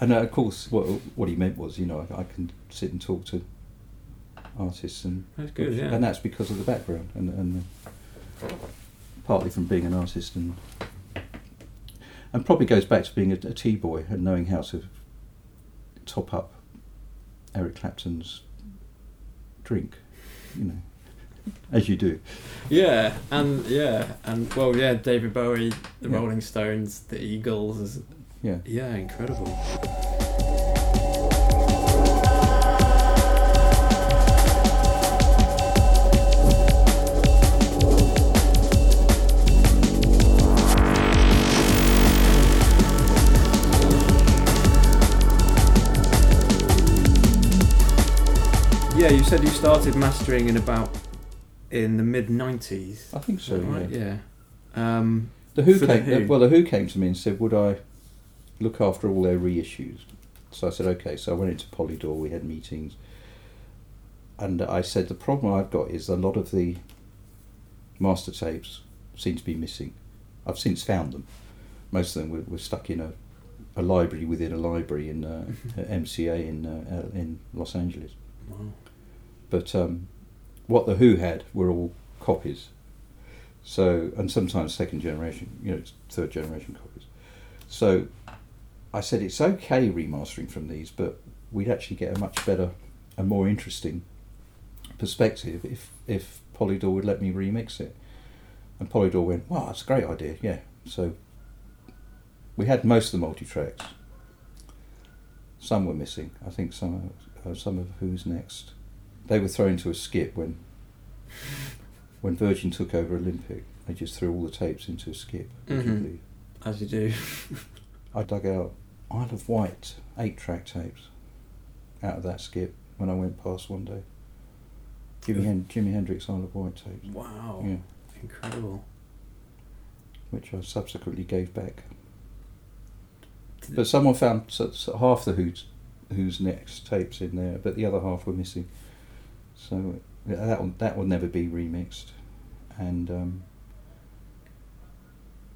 And uh, of course, what what he meant was, you know, I, I can sit and talk to artists, and That's good, yeah. and that's because of the background, and and uh, partly from being an artist, and and probably goes back to being a, a tea boy and knowing how to top up Eric Clapton's drink, you know, as you do. Yeah, and yeah, and well, yeah, David Bowie, the Yeah. Rolling Stones, the Eagles, is, Yeah. yeah, incredible. Yeah, you said you started mastering in about in the mid '90s. I think so. right? Yeah. Yeah. Um, The Who For the came. Who. Well, the Who came to me and said, "Would I look after all their reissues?" So I said, "Okay." So I went into Polydor. We had meetings, and I said, "The problem I've got is a lot of the master tapes seem to be missing. I've since found them. Most of them were, were stuck in a, a library within a library in uh, MCA in uh, uh, in Los Angeles. wow. But um, what the Who had were all copies. So and sometimes second generation, you know, third generation copies. So I said it's okay remastering from these, but we'd actually get a much better and more interesting perspective if if Polydor would let me remix it. And Polydor went, "Wow, that's a great idea." Yeah. So we had most of the multi tracks. Some were missing. I think some uh, some of Who's Next. They were thrown to a skip when when Virgin took over Olympic. They just threw all the tapes into a skip. Mhm. As you do. I dug out Isle of Wight eight track tapes out of that skip when I went past one day. Jimi, Hen- Jimi Hendrix Isle of Wight tapes. Wow. Yeah, Incredible. which I subsequently gave back. But someone found half the Who's, Who's Next tapes in there, but the other half were missing. So that will, that will never be remixed. And um,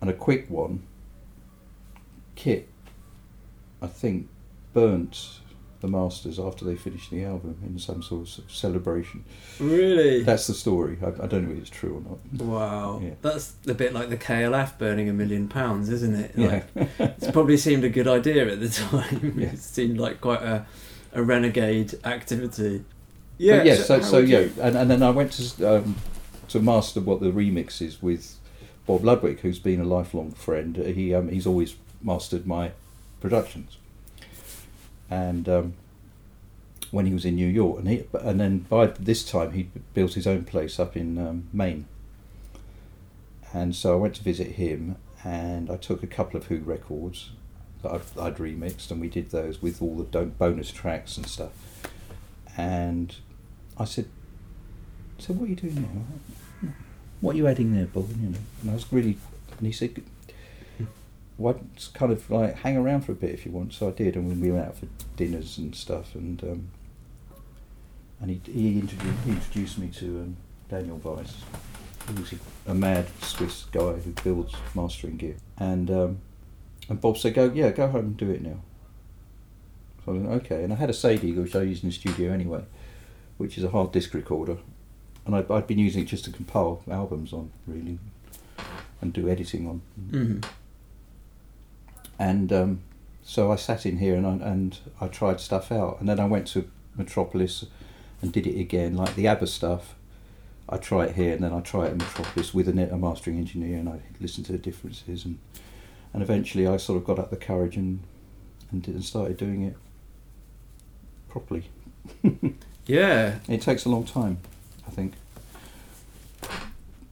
and a quick one. Kit, I think, burnt the masters after they finished the album in some sort of celebration. Really? That's the story. I, I don't know if it's true or not. wow. Yeah. That's a bit like the KLF burning a million pounds, isn't it? Yeah. Like, it's probably seemed a good idea at the time. Yeah. It seemed like quite a, a renegade activity. But yes, so, how so yeah, you- and, and then I went to um, to master what the remix is with Bob Ludwig, who's been a lifelong friend. He um, he's always mastered my productions, and um, when he was in New York, and he and then by this time he built his own place up in um, Maine, and so I went to visit him, and I took a couple of Who records that I'd, I'd remixed, and we did those with all the bonus tracks and stuff, and I said, "So what are you doing now? What are you adding there, Bob?" And, you know, and I was really, and he said, "Why kind of like hang around for a bit if you want?" So I did, and we went out for dinners and stuff, and um, and he he introduced, he introduced me to um, Daniel Weiss, who's a, a mad Swiss guy who builds mastering gear, and um, and Bob said, "Go, yeah, go home and do it now." So I went, okay, and I had a Sadie which I used in the studio anyway, which is a hard disk recorder, and I'd, I'd been using it just to compile albums on really, and do editing on. Mhm. And um, so I sat in here and I, and I tried stuff out, and then I went to Metropolis and did it again, like the ABBA stuff. I try it here, and then I try it in Metropolis with a, a mastering engineer, and I listen to the differences, and and eventually I sort of got up the courage and and, did, and started doing it properly. Yeah. It takes a long time, I think,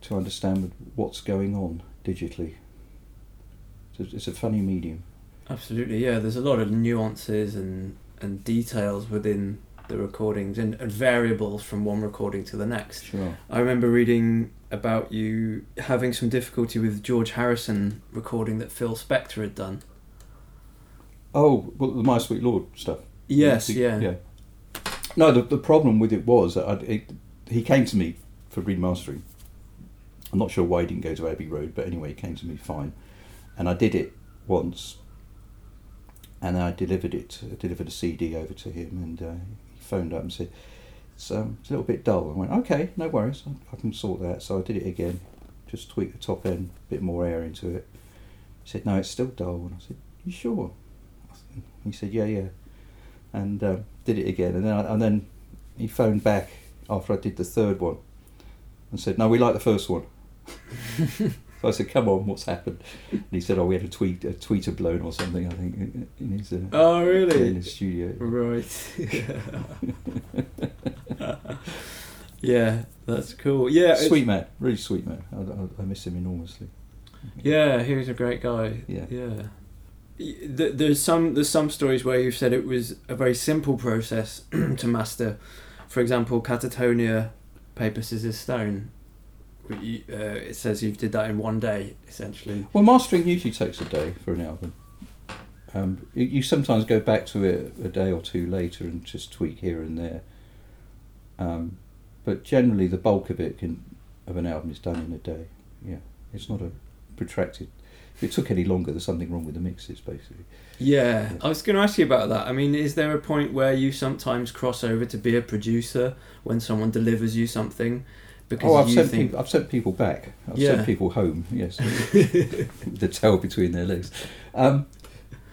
to understand what's going on digitally. It's a, it's a funny medium. Absolutely, yeah. There's a lot of nuances and, and details within the recordings and, and variables from one recording to the next. Sure. I remember reading about you having some difficulty with George Harrison recording that Phil Spector had done. Oh, well, the My Sweet Lord stuff. Yes, yeah. yeah. No, the, the problem with it was that I'd, it, he came to me for remastering. I'm not sure why he didn't go to Abbey Road, but anyway, he came to me fine, and I did it once, and I delivered it, I delivered a CD over to him, and uh, he phoned up and said, it's, um, it's a little bit dull. I went, okay, no worries, I, I can sort that. So I did it again, just tweak the top end, a bit more air into it. He said, no, it's still dull, and I said, you sure? He said, yeah, yeah, and uh, did it again, and then I, and then he phoned back after I did the third one and said, no, we like the first one. so I said, "Come on, what's happened?" And he said, "Oh, we had a tweet, a tweeter blown or something. I think in his uh, Oh, really? in his studio." Right. yeah, that's cool. Yeah, it's- Sweet man, really sweet man. I, I, I miss him enormously. Yeah, he was a great guy. Yeah. Yeah. There's some there's some stories where you've said it was a very simple process to master. For example, Catatonia, paper scissors stone. You- Uh, it says you did that in one day, essentially. Well, mastering usually takes a day for an album. Um, you, you sometimes go back to it a day or two later and just tweak here and there. Um, but generally, the bulk of it can, of an album is done in a day. Yeah, it's not a protracted. If it took any longer, there's something wrong with the mixes, basically. Yeah, I was going to ask you about that. I mean, is there a point where you sometimes cross over to be a producer when someone delivers you something? Because oh, I've sent think, people. I've sent people back. I've Yeah. sent people home. Yes, the tail between their legs. Um,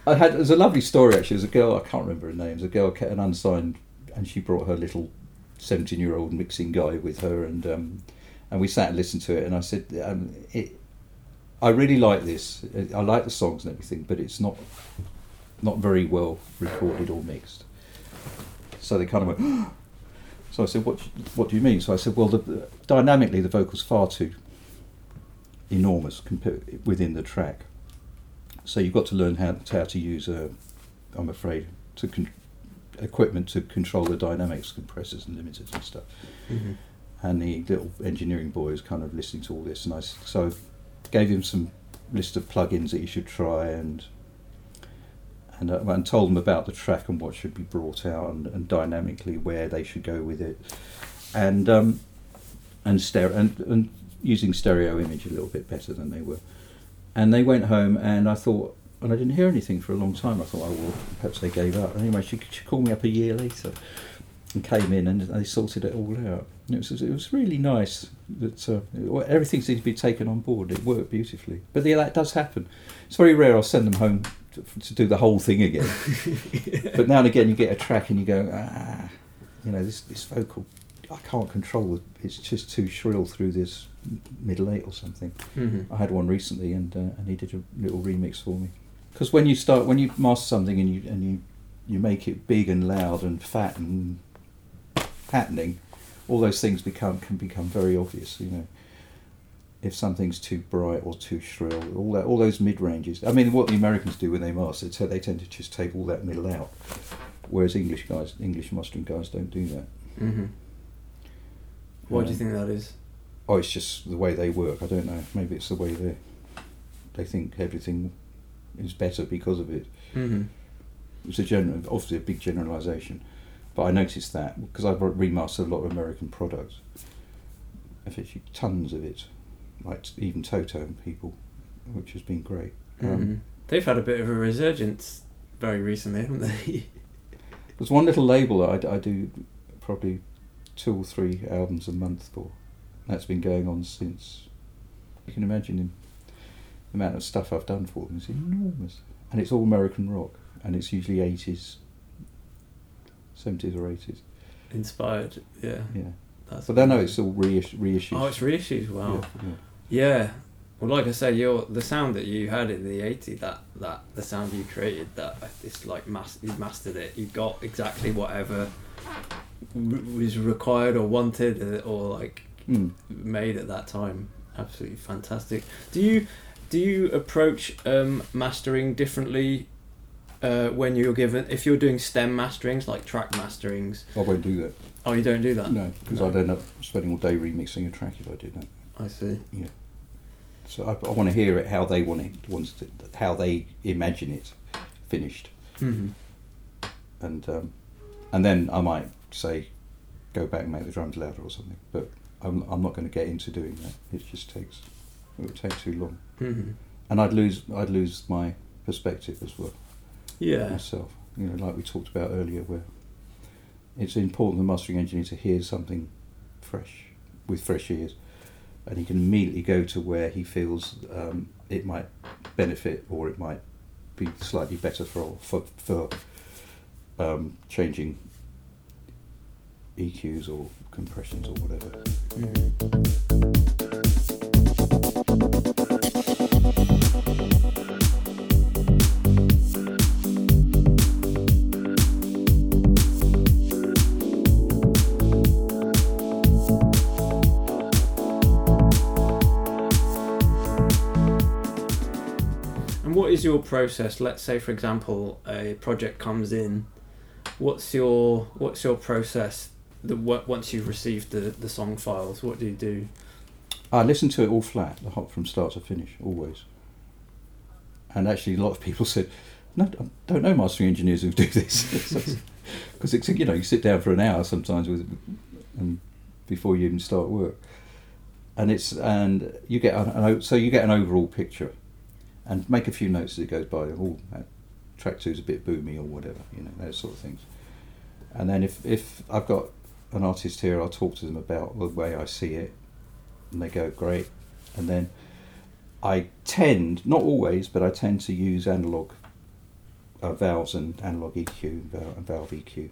I had. There's a lovely story actually. There's a girl. I can't remember her name. There's a girl, an unsigned, and she brought her little 17 year old mixing guy with her, and um, and we sat and listened to it. And I said, um, it, I really like this. I like the songs and everything, but it's not not very well recorded or mixed. So they kind of went. So I said, "What? What do you mean?" So I said, "Well, the, dynamically, the vocal's far too enormous compa- within the track. So you've got to learn how, how to use, uh, I'm afraid, to con- equipment to control the dynamics, compressors and limiters and stuff." Mhm. And the little engineering boy was kind of listening to all this, and I so gave him some list of plugins that he should try and. And, uh, and told them about the track and what should be brought out and, and dynamically where they should go with it, and um, and stereo and, and using stereo image a little bit better than they were. And they went home, and I thought, and I didn't hear anything for a long time. I thought, oh well, perhaps they gave up. Anyway, she, she called me up a year later, and came in, and they sorted it all out. It was it was really nice that uh, everything seemed to be taken on board. It worked beautifully. But yeah, that does happen. It's very rare. I'll send them home to, to do the whole thing again. But now and again, you get a track, and you go, ah, you know, this this vocal. I can't control it. It's just too shrill through this middle eight or something. Mhm. I had one recently, and uh, and he did a little remix for me. Because when you start, when you master something and you and you you make it big and loud and fat and patterning, all those things become can become very obvious. You know, if something's too bright or too shrill, all that, all those mid ranges. I mean, what the Americans do when they master, so they tend to just take all that middle out, whereas English guys, English mastering guys, don't do that. Mhm. Why do you Um, think that is? Oh, it's just the way they work. I don't know. Maybe it's the way they they think everything is better because of it. Mhm. It's a general, obviously a big generalisation, but I noticed that because I've remastered a lot of American products. I've actually tons of it, like even Toto and people, which has been great. Um, Mhm. They've had a bit of a resurgence very recently, haven't they? There's one little label that I, I do probably two or three albums a month for. That's been going on since. You can imagine the amount of stuff I've done for them is enormous, and it's all American rock, and it's usually eighties, seventies or eighties. Inspired, yeah. Yeah, That's but I know it's all reissue, reissues. Oh, it's reissues. Wow. Yeah, yeah. Yeah. Well, like I say, your the sound that you had in the '80s, that that the sound you created, that it's like mas- you mastered it. You got exactly whatever w- was required or wanted uh, or like Mm. made at that time. Absolutely fantastic. Do you do you approach um, mastering differently uh, when you're given if you're doing stem masterings like track masterings? I won't do that. Oh, you don't do that. No, because No. I'd end up spending all day remixing a track if I did that. I see. Yeah. So I, I want to hear it how they want it, wants to, how they imagine it finished. hmm and um, and then I might say, go back and make the drums louder or something. But I'm, I'm not going to get into doing that. It just takes it would take too long, hmm and I'd lose I'd lose my perspective as well Yeah. myself. You know, like we talked about earlier, where it's important the mastering engineer to hear something fresh with fresh ears, and he can immediately go to where he feels um, it might benefit or it might be slightly better for for for um, changing EQs or compressions or whatever. Mhm. Is your process? Let's say, for example, a project comes in. What's your what's your process? The what once you've received the, the song files, what do you do? I listen to it all flat, the hop from start to finish, always. And actually, a lot of people said, "No, I don't know mastering engineers who do this," because it's you know you sit down for an hour sometimes with, and before you even start work, and it's and you get an, so you get an overall picture, and make a few notes as it goes by. Oh, that track two's a bit boomy or whatever, you know those sort of things. And then if if I've got an artist here, I'll talk to them about the way I see it, and they go great and then i tend not always but i tend to use analog uh, valves and analog eq and val- and valve eq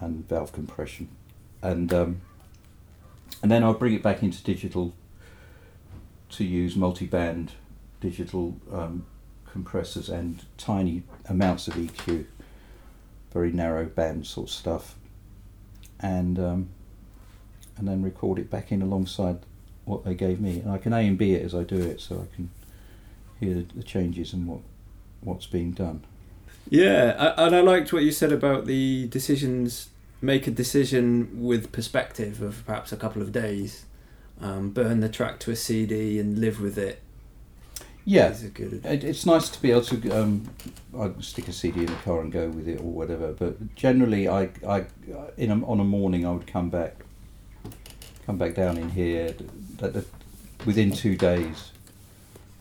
and valve compression and um, and then i'll bring it back into digital to use multi-band digital um, compressors and tiny amounts of eq very narrow band sort of stuff and um, and then record it back in alongside what they gave me. And I can A and B it as I do it, so I can hear the, changes and what what's being done. Yeah, and I liked what you said about the decisions. Make a decision with perspective of perhaps a couple of days. Um, burn the track to a CD and live with it. Yeah, a good. it, it's nice to be able to um, I stick a CD in the car and go with it or whatever. But generally, I, I in a, on a morning I would come back, come back down in here, that within two days,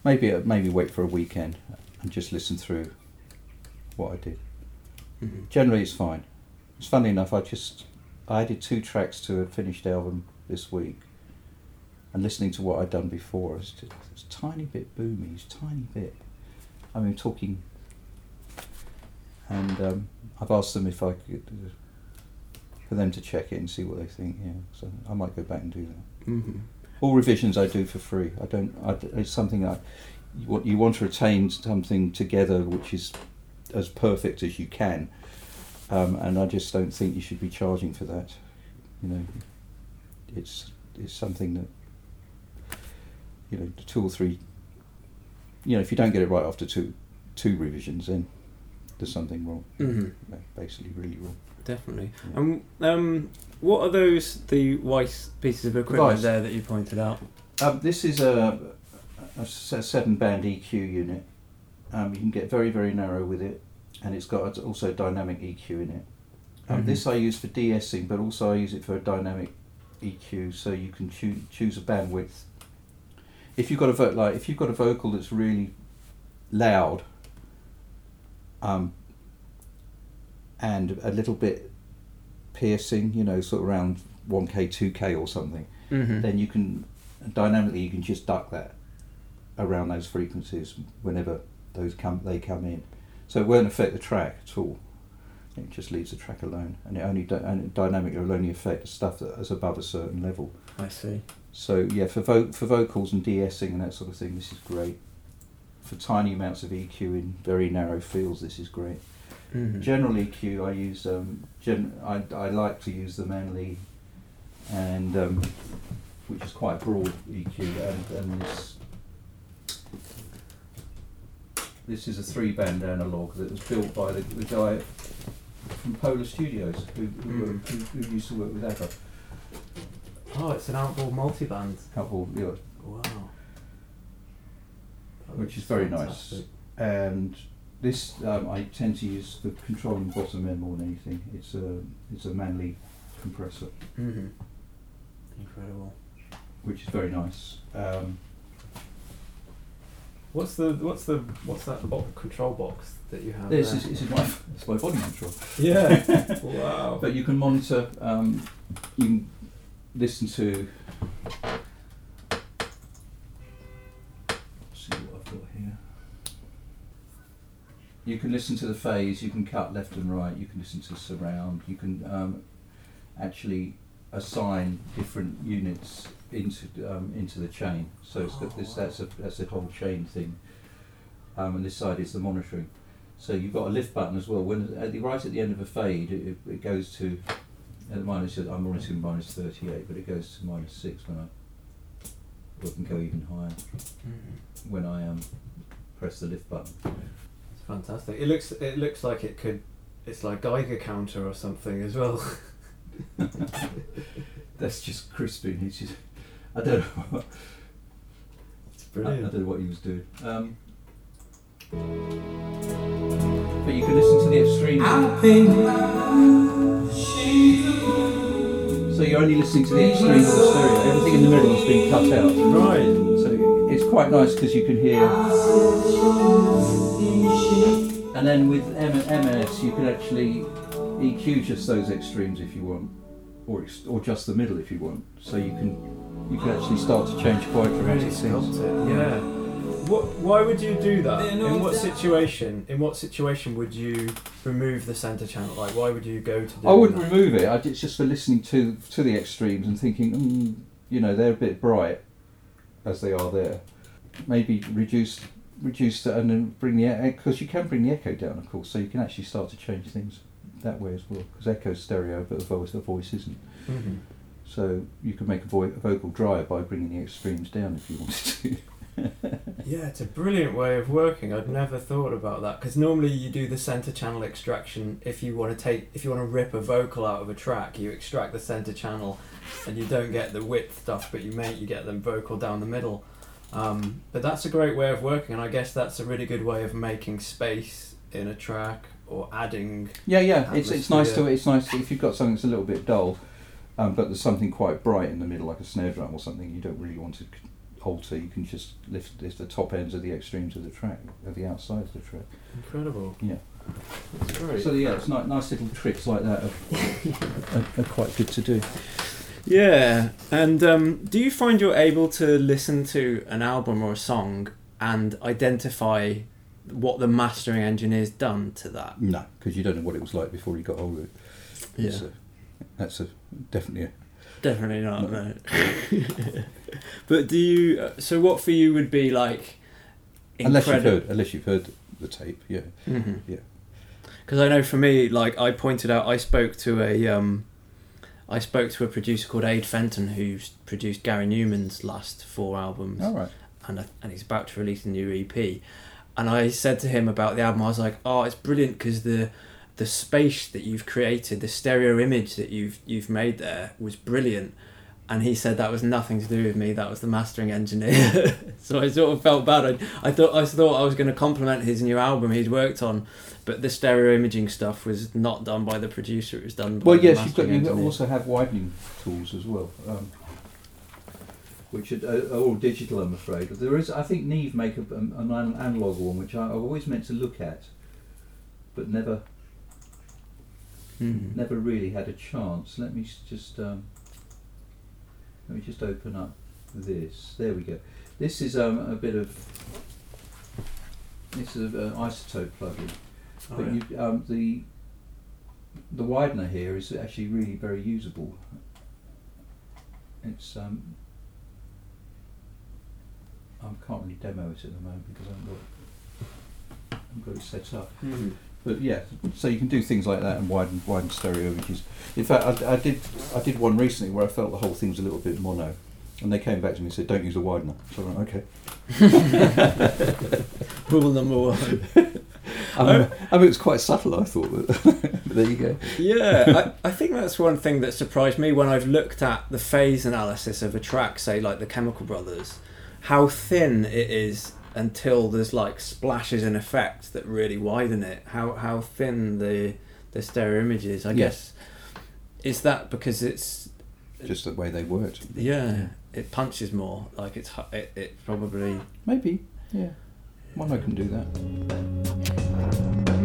maybe maybe wait for a weekend and just listen through what I did. Mhm. Generally, it's fine. It's funny enough. I just I added two tracks to a finished album this week, and listening to what I'd done before, it's just it's a tiny bit boomy, it's a tiny bit. I mean, talking, and um, I've asked them if I could uh, for them to check it and see what they think. Yeah, so I might go back and do that. Mhm. All revisions I do for free. I don't. I, it's something I. You want, you want to retain something together which is as perfect as you can, um, and I just don't think you should be charging for that. You know, it's it's something that you know two or three. You know, if you don't get it right after two two revisions, then there's something wrong. Mhm. Basically, really wrong. Definitely. Yeah. Um, um, what are those the Weiss pieces of equipment Weiss. there that you pointed out? Um, this is a, a seven band EQ unit. Um, you can get very very narrow with it, and it's got also dynamic EQ in it. Um, Mhm. This I use for de-essing, but also I use it for a dynamic EQ, so you can choo- choose a bandwidth. If you've got a vo- like if you've got a vocal that's really loud, um, and a little bit piercing, you know, sort of around one k, two k or something Mm-hmm. then you can dynamically you can just duck that around those frequencies whenever those come they come in. So it won't affect the track at all. It just leaves the track alone, and it only and it dynamically will only affect the stuff that is above a certain level. I see. So yeah, for vo- for vocals and de-essing and that sort of thing, this is great. For tiny amounts of EQ in very narrow fields, this is great. Mhm. General EQ, I use um, gen- I, I like to use the Manley, and um, which is quite broad EQ, and, and this this is a three band analog that was built by the, the guy from Polar Studios who who, Mm. who, who used to work with ABBA. Oh, it's an outboard multiband. Couple, you know, Wow. which is very nice. And this um, I tend to use for controlling bottom end more than anything. It's a it's a Manley compressor, Mm-hmm. Incredible. which is very nice. Um, What's the what's the what's that bo- control box that you have? this there? is this is my it's my volume control. yeah. wow. But you can monitor. Um, you can listen to. see what I've got here. You can listen to the phase. You can cut left and right. You can listen to surround. You can um, actually assign different units into um, into the chain. So it's got this. That's a that's a whole chain thing. Um, and this side is the monitoring. So you've got a lift button as well. When at the right at the end of a fade, it, it goes to at the minus. I'm monitoring minus 38, but it goes to minus six when I. Or it can go even higher Mhm. when I um, press the lift button. It's fantastic. It looks it looks like it could. It's like Geiger counter or something as well. That's just. He's just. I don't know. It's I, I don't know what he was doing. Um, but you can listen to the extremes. So you're only listening to the extremes of the stereo. Everything in the middle has been cut out. Right. So it's quite nice because you can hear. And then with M- MS, you can actually EQ just those extremes if you want, or ex- or just the middle if you want. So you can you can actually start to change quite Really dramatic sculpt things. it. Yeah. What? Why would you do that? In what situation? In what situation would you remove the center channel? Like, why would you go to? I wouldn't that? remove it. I, it's just for listening to to the extremes and thinking, mm, you know, they're a bit bright as they are there. Maybe reduce reduce that and then bring the because you can bring the echo down, of course, so you can actually start to change things that way as well. Because echo's stereo, but the voice the voice isn't. Mhm. So you could make a, vo- a vocal drier by bringing the extremes down if you wanted to. Yeah, it's a brilliant way of working. I'd never thought about that because normally you do the center channel extraction if you want to take if you want to rip a vocal out of a track, you extract the center channel, and you don't get the width stuff, but you make you get the vocal down the middle. Um, but that's a great way of working, and I guess that's a really good way of making space in a track or adding. Yeah, yeah. It's it's nice to it's nice if you've got something that's a little bit dull, um, but there's something quite bright in the middle, like a snare drum or something. You don't really want to alter. You can just lift, lift the top ends of the extremes of the track, of the outside of the track. Incredible. Yeah. That's great. So yeah, it's ni- nice little tricks like that are, are, are quite good to do. Yeah, and um, do you find you're able to listen to an album or a song and identify what the mastering engineer's done to that? No, because you don't know what it was like before you got hold of it. It's a, that's a definitely definitely not. No. No. but do you? uh, So, what for you would be like? unless you've heard unless you've heard the tape. Yeah. Mhm. Yeah. Because I know for me, like I pointed out, I spoke to a um, I spoke to a producer called Ade Fenton who's produced Gary Numan's last four albums. All right. and I, and he's about to release a new EP. And I said to him about the album, I was like, "Oh, it's brilliant because the the space that you've created, the stereo image that you've you've made there was brilliant." And he said that was nothing to do with me. That was the mastering engineer. so I sort of felt bad. I, I thought I thought I was going to compliment his new album he'd worked on, but the stereo imaging stuff was not done by the producer. It was done by Well, yes, you've got you engineer. also have widening tools as well, um, which are, are all digital. I'm afraid there is. I think Neve make a, an an analog one, which I, I've always meant to look at, but never Mhm. never really had a chance. Let me just um, let me just open up this. There we go. This is um, a bit of this is an iZotope plugin. Oh, But yeah. you, um, the the widener here is actually really very usable. It's um, I can't really demo it at the moment because I haven't got, I haven't got it set up. Mhm. But yeah, so you can do things like that and widen widen stereo images. In fact, I, I did I did one recently where I felt the whole thing was a little bit mono, and they came back to me and said, "Don't use a widener." So I went, "Okay." Rule number one. I mean, I mean, it was quite subtle. I thought, but, but there you go. yeah, I, I think that's one thing that surprised me when I've looked at the phase analysis of a track, say like the Chemical Brothers, how thin it is until there's like splashes and effects that really widen it. How how thin the the stereo image is. I Yeah. guess is that because it's Just the way they worked. yeah, it punches more. Like it's hu- it, it probably Maybe. Yeah. Mono can do that.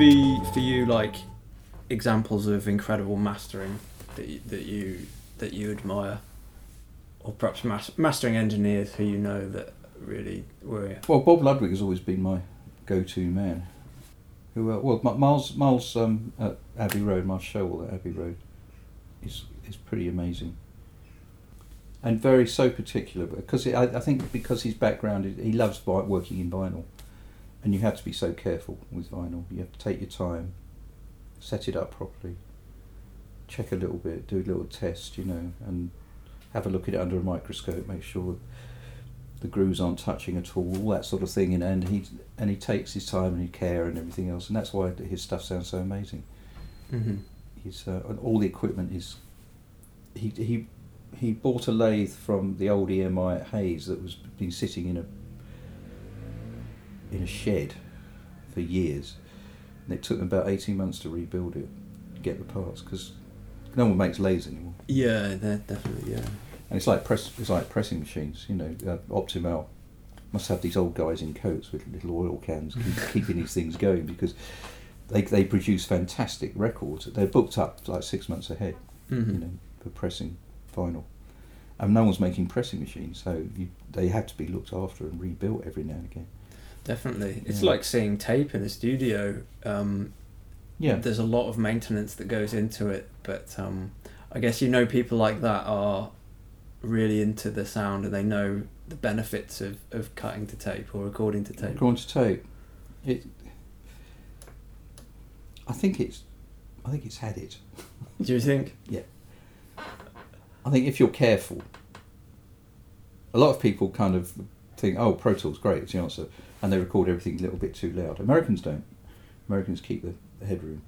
Be for you like examples of incredible mastering that you, that you that you admire, or perhaps mas- mastering engineers who you know that really were Well, Bob Ludwig has always been my go-to man. Who? Uh, well, Miles Miles um, at Abbey Road, Miles Showell at Abbey Road, is is pretty amazing. And very so particular because I, I think because his background is, he loves working in vinyl, and you have to be so careful with vinyl. You have to take your time, set it up properly, check a little bit, do a little test, you know, and have a look at it under a microscope, make sure the grooves aren't touching at all, all that sort of thing, and, and he and he takes his time and his care and everything else, and that's why his stuff sounds so amazing. mm-hmm. He's uh, and all the equipment is. He he he bought a lathe from the old EMI at Hayes that was been sitting in a in a shed for years, and it took them about eighteen months to rebuild it, get the parts because no one makes lathes anymore. Yeah, they're definitely yeah. And it's like press. It's like pressing machines. You know, uh, Optimal must have these old guys in coats with little oil cans keep, keeping these things going because they they produce fantastic records. They're booked up like six months ahead. Mm-hmm. You know, for pressing vinyl. And no one's making pressing machines, so you, they have to be looked after and rebuilt every now and again. Definitely, it's Yeah. like seeing tape in a studio. Um, Yeah, there's a lot of maintenance that goes into it, but um, I guess you know people like that are really into the sound and they know the benefits of, of cutting to tape or recording to tape. Drawn to tape. It. I think it's. I think it's had it. Do you think? Yeah. I think if you're careful, a lot of people kind of think, "Oh, Pro Tools, great, it's the answer," and they record everything a little bit too loud. Americans don't. Americans keep the, the headroom,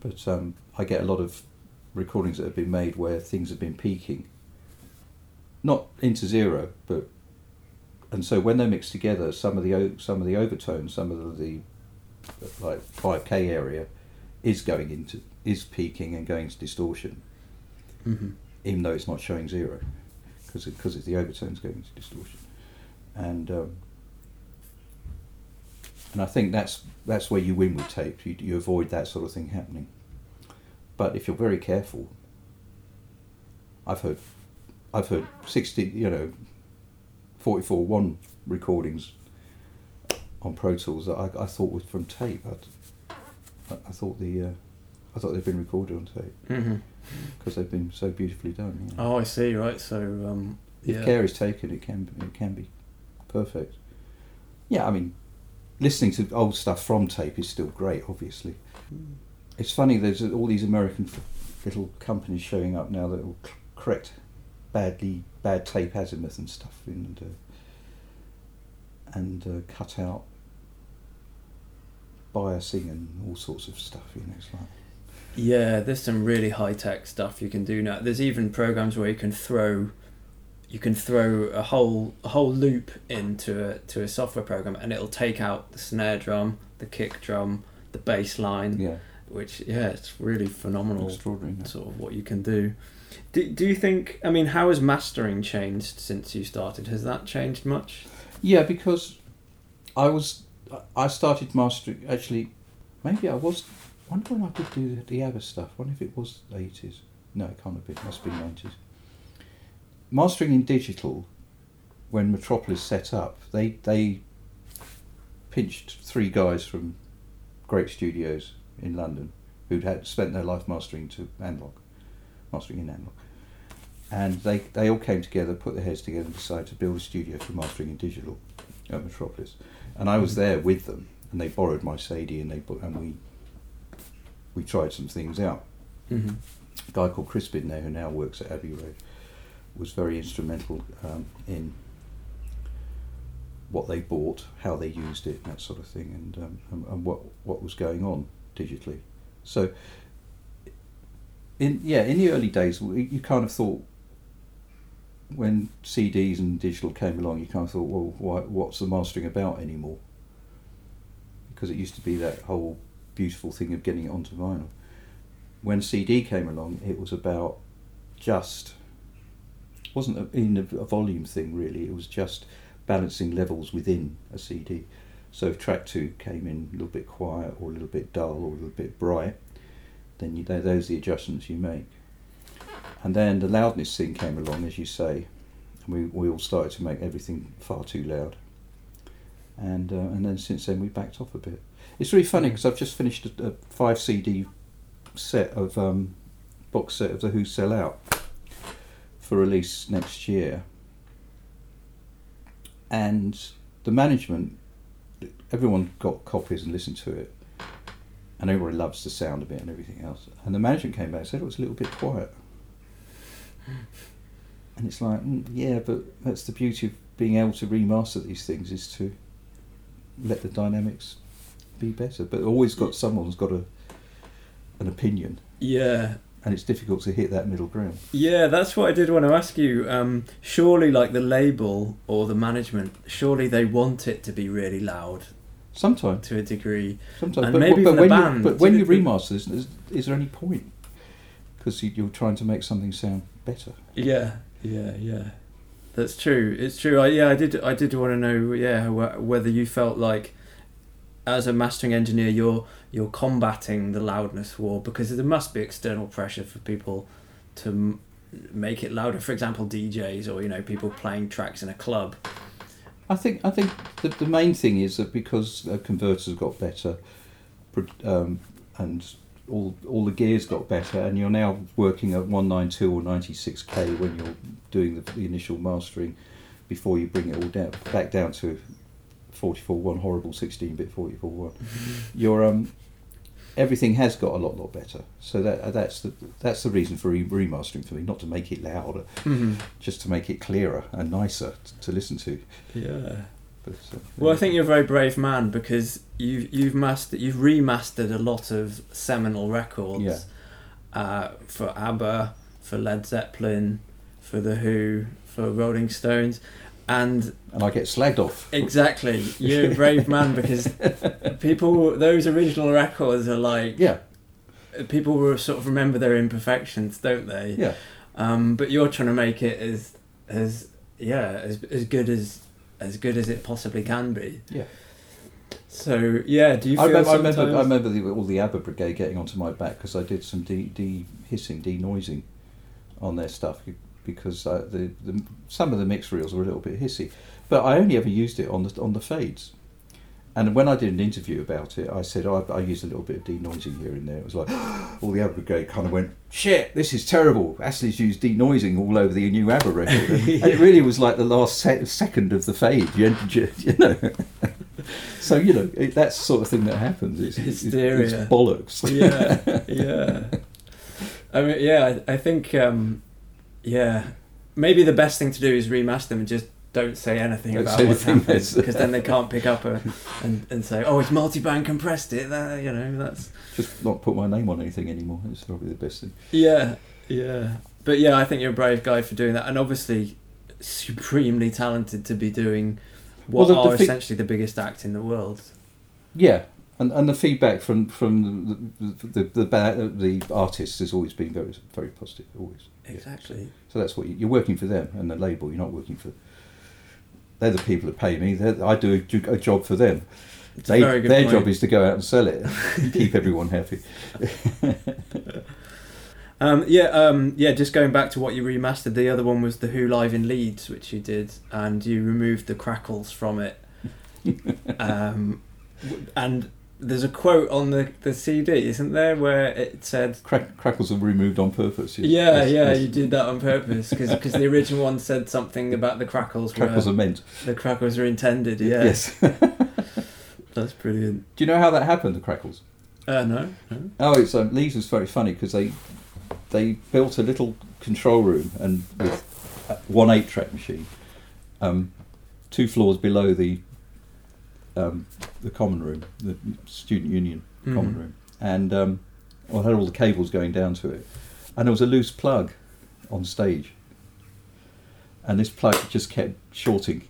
but um, I get a lot of recordings that have been made where things have been peaking, not into zero, but and so when they're mixed together, some of the some of the overtones, some of the, the like five k area, is going into is peaking and going to distortion Mm-hmm. even though it's not showing zero, because because it's the overtones going into distortion, and um, and I think that's that's where you win with tape. You you avoid that sort of thing happening. But if you're very careful, I've heard, I've heard sixty, you know, forty four one recordings on Pro Tools that I, I thought was from tape. I'd, I, I thought the uh, I thought they'd been recorded on tape Mm-hmm. because they've been so beautifully done. Yeah. Oh, I see. Right. So, um, If care is taken, it can it can be perfect. Yeah, I mean, listening to old stuff from tape is still great. Obviously, it's funny. There's all these American little companies showing up now that will correct badly bad tape azimuth and stuff, and uh, and uh, cut out biasing and all sorts of stuff. You know, it's like Yeah, there's some really high tech stuff you can do now. There's even programs where you can throw you can throw a whole a whole loop into a to a software program and it'll take out the snare drum, the kick drum, the bass line, yeah, which yeah, it's really phenomenal extraordinary. sort of what you can do. Do, do you think I mean how has mastering changed since you started? Has that changed much? Yeah, because I was I started mastering actually. Maybe I was. I wonder when I could do the, the ABBA stuff. I wonder if it was the eighties. No, it can't have been. It must have been nineties. Mastering in digital, when Metropolis set up, they they pinched three guys from great studios in London who'd had spent their life mastering to analog, mastering in analog, and they they all came together, put their heads together, and decided to build a studio for mastering in digital at Metropolis, and I was there with them, and they borrowed my Sadie, and they and we we tried some things out, Mm-hmm. a guy called Crispin there, who now works at Abbey Road, was very instrumental um, in what they bought, how they used it, that sort of thing, and um, and, and what what was going on digitally. So, in yeah, in the early days, you kind of thought when CDs and digital came along, you kind of thought, well, why, what's the mastering about anymore? Because it used to be that whole beautiful thing of getting it onto vinyl. When CD came along, it was about just wasn't a, in a, a volume thing really. It was just balancing levels within a CD. So if track two came in a little bit quiet or a little bit dull or a little bit bright, then you, those are the adjustments you make. And then the loudness thing came along, as you say, and we, we all started to make everything far too loud. And uh, and then since then we backed off a bit. It's really funny because I've just finished a, a five CD set of um, box set of the Who Sell Out for release next year. And the management, everyone got copies and listened to it, and everybody loves the sound of it and everything else. And the management came back and said it was a little bit quiet. And it's like, mm, yeah, but that's the beauty of being able to remaster these things is to let the dynamics be better. But always got someone's got a an opinion, Yeah, and it's difficult to hit that middle ground. Yeah, that's what I did want to ask you. Um, surely, like the label or the management, surely they want it to be really loud Sometimes, to a degree. sometimes, but, maybe but the when band, you but when you remaster this, is, is there any point? Because you, you're trying to make something sound better. Yeah, yeah, yeah. That's true. It's true. I, yeah, I did. I did want to know. Yeah, wh- whether you felt like, as a mastering engineer, you're you're combating the loudness war because there must be external pressure for people to m- make it louder. For example, DJs or you know people playing tracks in a club. I think I think the, the main thing is that because uh, converters got better, um, and all all the gears got better, and you're now working at one nine two or ninety six k when you're doing the, the initial mastering, before you bring it all down back down to forty four one horrible sixteen bit forty four one. Your um everything has got a lot lot better. So that that's the that's the reason for remastering for me, not to make it louder, Mm-hmm. just to make it clearer and nicer t- to listen to. Yeah. But, uh, Well, I think you're a very brave man because you've you've mastered you've remastered a lot of seminal records. Yeah. Uh, for ABBA, for Led Zeppelin, for the Who, for Rolling Stones, and and I get slagged off. exactly you're a brave man because people those original records are like Yeah, people will sort of remember their imperfections, don't they? yeah. Um, but you're trying to make it as as yeah as as good as as good as it possibly can be. Yeah. So yeah, do you feel I remember, I remember, I remember the, all the ABBA brigade getting onto my back because I did some de, de hissing, de noising on their stuff because uh, the, the some of the mix reels were a little bit hissy, but I only ever used it on the on the fades. And when I did an interview about it, I said oh, I, I used a little bit of denoising here and there. It was like all the ABBA brigade kind of went, "Shit, this is terrible." Astley's used denoising all over the new ABBA record, and, and it really was like the last se- second of the fade. You, you, you know. so you know it, that's the sort of thing that happens. It's, it's, it's bollocks. yeah, yeah. I mean, yeah, I, I think, um, yeah, maybe the best thing to do is remaster them and just don't say anything Don't about say what's happened because then they can't pick up a, and and say, oh, it's multi-band compressed it. That, you know, that's Just not put my name on anything anymore. It's probably the best thing. yeah, yeah. But yeah, I think you're a brave guy for doing that, and obviously supremely talented to be doing what Well, the- the are essentially the biggest act in the world. Yeah, and and the feedback from from the the the, ba- the artists has always been very very positive. Always. Yeah. Exactly. So that's what you, you're working for them and the label. You're not working for. They're the people that pay me. They're, I do a, a job for them. It's a They, very good their point. job is to go out and sell it, keep everyone happy. Um, yeah, um, yeah. Just going back to what you remastered, the other one was the Who Live in Leeds, which you did, and you removed the crackles from it. um, and there's a quote on the, the CD, isn't there, where it said, Crack, crackles are removed on purpose. yes. "Yeah, Yes, yeah, yes. you did that on purpose," because the original one said something about the crackles. Crackles were, are meant. the crackles are intended. Yeah, Yes. that's brilliant. Do you know how that happened? The crackles. Uh, no, no. Oh, it's um, Leeds was very funny because they they built a little control room and with one eight track machine, um, two floors below the um, the common room, the student union common Mhm. room, and um, well, had all the cables going down to it, and there was a loose plug on stage, and this plug just kept shorting,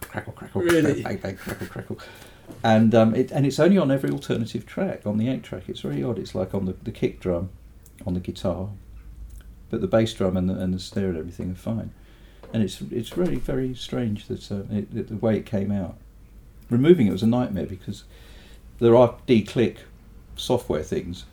crackle, crackle, Really? bang, bang, crackle, crackle, and um, it and it's only on every alternative track on the eight track. It's very odd. It's like on the, the kick drum, on the guitar, but the bass drum and the, and the snare and everything are fine, and it's it's really very strange that uh, it, it, the way it came out. Removing it was a nightmare because there are D-click software things,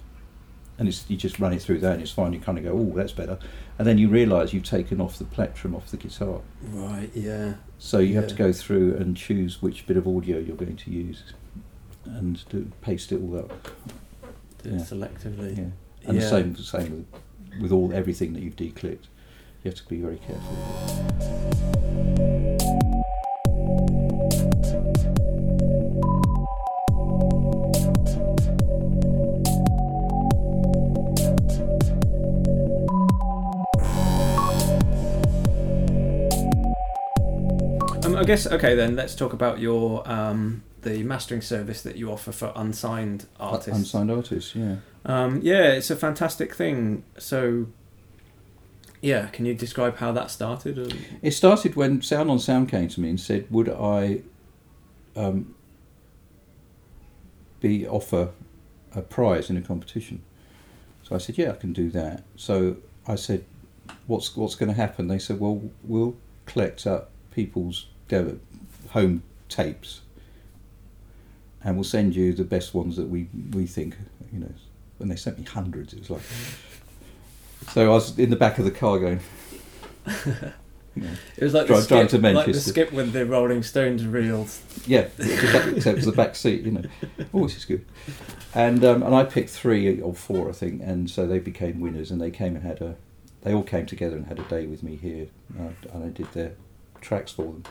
and it's you just run it through that and it's fine. You kind of go, oh, that's better, and then you realise you've taken off the plectrum off the guitar. Right. Yeah. So you have to go through and choose which bit of audio you're going to use, and do, paste it all up. Do it Yeah. selectively. Yeah, and the Yeah. same same with, with all everything that you've declicked. You have to be very careful. Guess okay then. Let's talk about your um, the mastering service that you offer for unsigned artists. Unsigned artists, yeah. Um, yeah, it's a fantastic thing. So, yeah, can you describe how that started? Or- It started when Sound on Sound came to me and said, "Would I um, be offer a prize in a competition?" So I said, "Yeah, I can do that." So I said, "What's what's going to happen?" They said, "Well, we'll collect up people's home tapes, and we'll send you the best ones that we we think." You know, And they sent me hundreds, it was like. So I was in the back of the car going. you know, It was like Dri- the skip, drive to like the skip with the Rolling Stones reels. Yeah, except it was the back seat, you know. Oh, this is good. And um, and I picked three or four, I think, and so they became winners. And they came and had a, they all came together and had a day with me here, uh, and I did their tracks for them,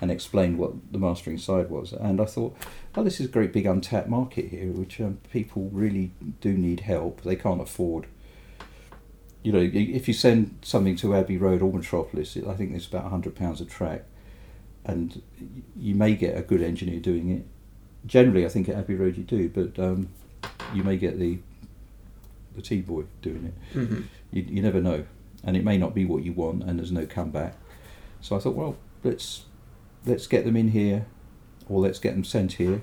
and explained what the mastering side was. And I thought, oh, this is a great big untapped market here, which um, people really do need help. They can't afford. You know, if you send something to Abbey Road or Metropolis, I think it's about hundred pounds a track and you may get a good engineer doing it. Generally, I think at Abbey Road you do, but um, you may get the the T boy doing it. Mm-hmm. You, you never know, and it may not be what you want, and there's no comeback. So I thought, well, let's let's get them in here, or let's get them sent here,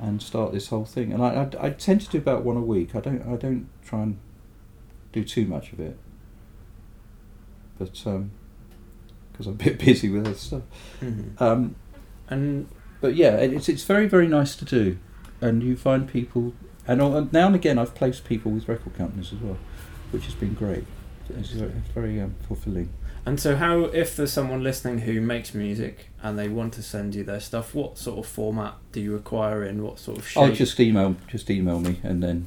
and start this whole thing. And I, I, I tend to do about one a week. I don't I don't try and do too much of it, but because I'm a bit busy with other stuff. Mm-hmm. Um, And but yeah, it's it's very very nice to do, and you find people, and now and again I've placed people with record companies as well, which has been great. It's very, very um, fulfilling. And so, how if there's someone listening who makes music and they want to send you their stuff, what sort of format do you require in? What sort of shape? I'll just email just email me, and then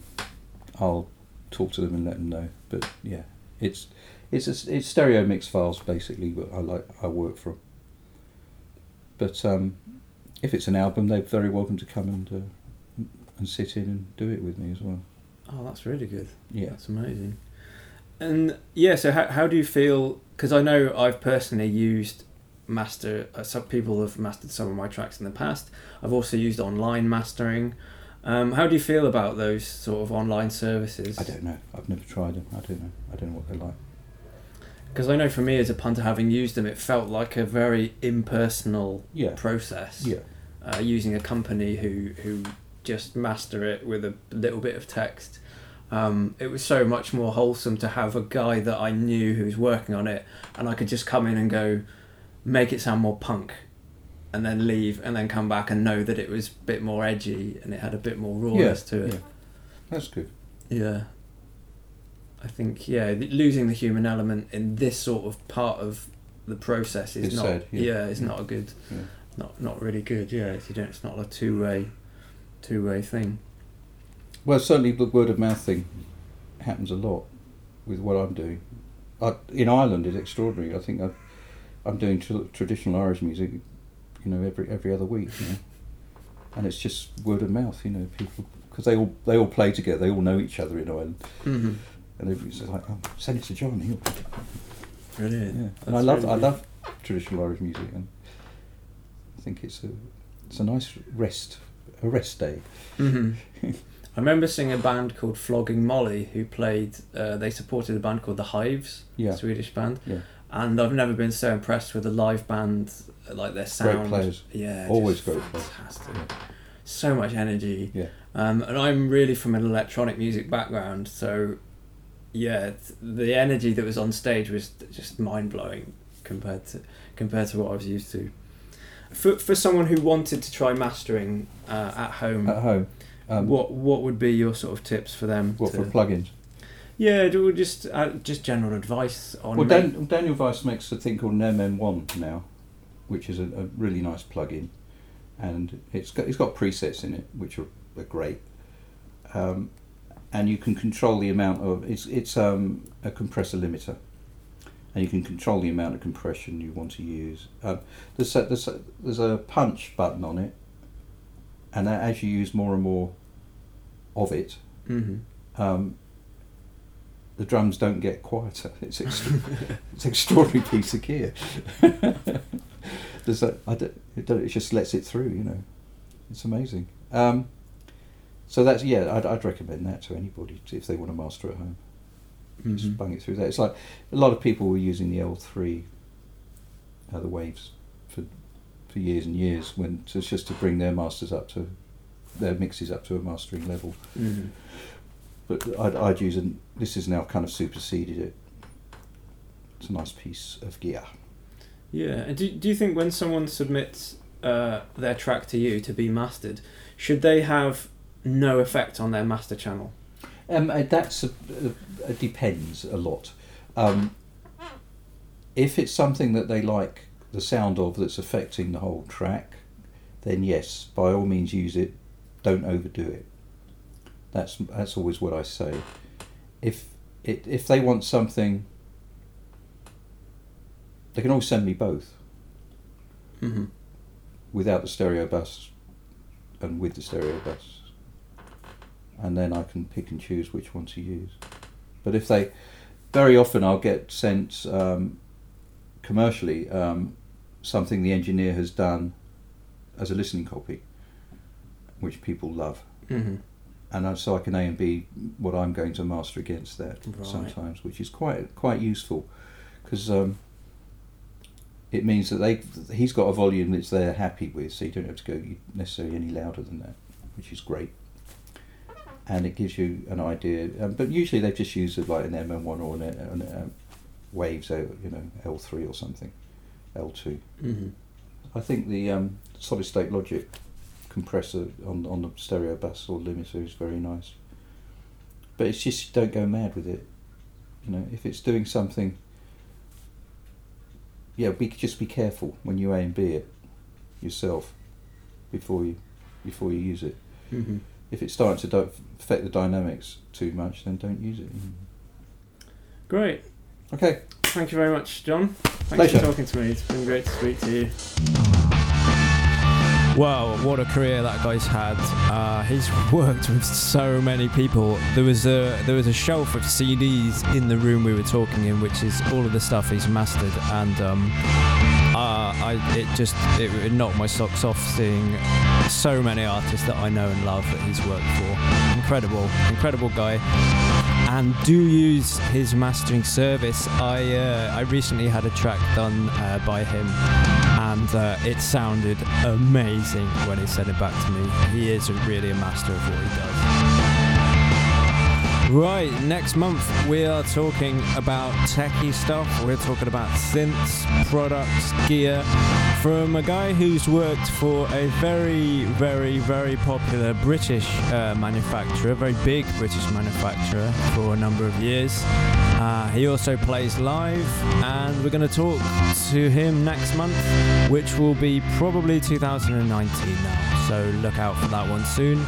I'll talk to them and let them know. But yeah, it's it's a, it's stereo mix files basically. What I like I work from. But um, if it's an album, they're very welcome to come and uh, and sit in and do it with me as well. Oh, that's really good. Yeah. That's amazing. And yeah, so how, how do you feel? Because I know I've personally used master. Uh, some people have mastered some of my tracks in the past. I've also used online mastering. Um, how do you feel about those sort of online services? I don't know. I've never tried them. I don't know. I don't know what they're like. Because I know for me as a punter, having used them, it felt like a very impersonal Yeah. process. Yeah. uh, using a company who who just master it with a little bit of text. Um, it was so much more wholesome to have a guy that I knew who was working on it, and I could just come in and go, make it sound more punk, and then leave, and then come back and know that it was a bit more edgy and it had a bit more rawness to it. yeah. That's good. Yeah. I think yeah, th- losing the human element in this sort of part of the process is It's not sad, yeah. yeah. it's not a good Yeah. not not really good. Yeah, it's, you don't. It's not a two way two way thing. Well, certainly the word of mouth thing happens a lot with what I'm doing. I, in Ireland, it's extraordinary. I think i I'm doing tr- traditional Irish music, you know, every every other week, you know, and it's just word of mouth, you know, people because they all they all play together, they all know each other in Ireland, Mm-hmm. and everybody's like, oh, send it to Jon. He'll. Brilliant. Yeah. And I love really I love traditional Irish music, and I think it's a it's a nice rest a rest day. hmm I remember seeing a band called Flogging Molly who played. Uh, they supported a band called The Hives, Yeah. a Swedish band, Yeah. and I've never been so impressed with a live band like their sound. Great players. Yeah, Always great fantastic. So much energy. Yeah. Um, and I'm really from an electronic music background, so yeah, the energy that was on stage was just mind blowing compared to compared to what I was used to. For for someone who wanted to try mastering uh, at home, At home. Um, what what would be your sort of tips for them? what to, for plugins? yeah, do- just uh, just general advice on. Well, Dan, Daniel Weiss makes a thing called an MM1 now, which is a, a really nice plugin, and it's got it's got presets in it which are, are great, um, and you can control the amount of it's it's um, a compressor limiter, and you can control the amount of compression you want to use. Um, there's a, there's a, there's a punch button on it, and that as you use more and more of it, Mhm. um, the drums don't get quieter. It's extra, it's an extraordinary piece of gear. There's a, I don't, it, don't, it just lets it through, you know. It's amazing. Um, so that's yeah, I'd, I'd recommend that to anybody if they want to master at home. Just Mhm. bang it through that. It's like a lot of people were using the L3, uh, the waves, for for years and years when it's just to bring their masters up to their mixes up to a mastering level. Mhm. But I'd, I'd use an. This has now kind of superseded it. It's a nice piece of gear. Yeah, and do, do you think when someone submits uh, their track to you to be mastered, should they have no effect on their master channel? Um, uh, that's a, a, a depends a lot. Um, if it's something that they like the sound of that's affecting the whole track, then yes, by all means use it. Don't overdo it. That's that's always what I say. If it if they want something, they can always send me both. Mm-hmm. without the stereo bus and with the stereo bus. And then I can pick and choose which one to use. But if they, very often I'll get sent um, commercially um, something the engineer has done as a listening copy, which people love. Mm-hmm. And so I can A and B what I'm going to master against that Right. sometimes, which is quite quite useful because um, it means that they he's got a volume that's they're happy with, so you don't have to go necessarily any louder than that, which is great. And it gives you an idea, um, but usually they've just use it like an MM1 or an, an, um Waves, uh, you know, L3 or something, L2. Mm-hmm. I think the um, solid state logic compressor on on the stereo bus or limiter is very nice. But it's just don't go mad with it. You know, if it's doing something, yeah, be just be careful when you A and B it yourself before you before you use it. Mm-hmm. If it's starting to di- affect the dynamics too much, then don't use it. Great. Okay, Thank you very much, Jon. Thanks Pleasure. for talking to me. It's been great to speak to you. Wow, what a career that guy's had. Uh, he's worked with so many people. There was a there was a shelf of CDs in the room we were talking in, which is all of the stuff he's mastered, and um, uh, I it just it, it knocked my socks off seeing so many artists that I know and love that he's worked for. Incredible, incredible guy. And do use his mastering service. I uh, I recently had a track done uh, by him, and uh, it sounded amazing when he sent it back to me. He is really a master of what he does. Right, next month we are talking about techie stuff. We're talking about synths, products, gear from a guy who's worked for a very, very, very popular British uh, manufacturer, very big British manufacturer for a number of years. Uh, he also plays live, and we're going to talk to him next month, which will be probably 2019 now. So look out for that one soon.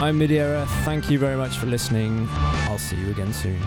I'm midierror. Thank you very much for listening. I'll see you again soon.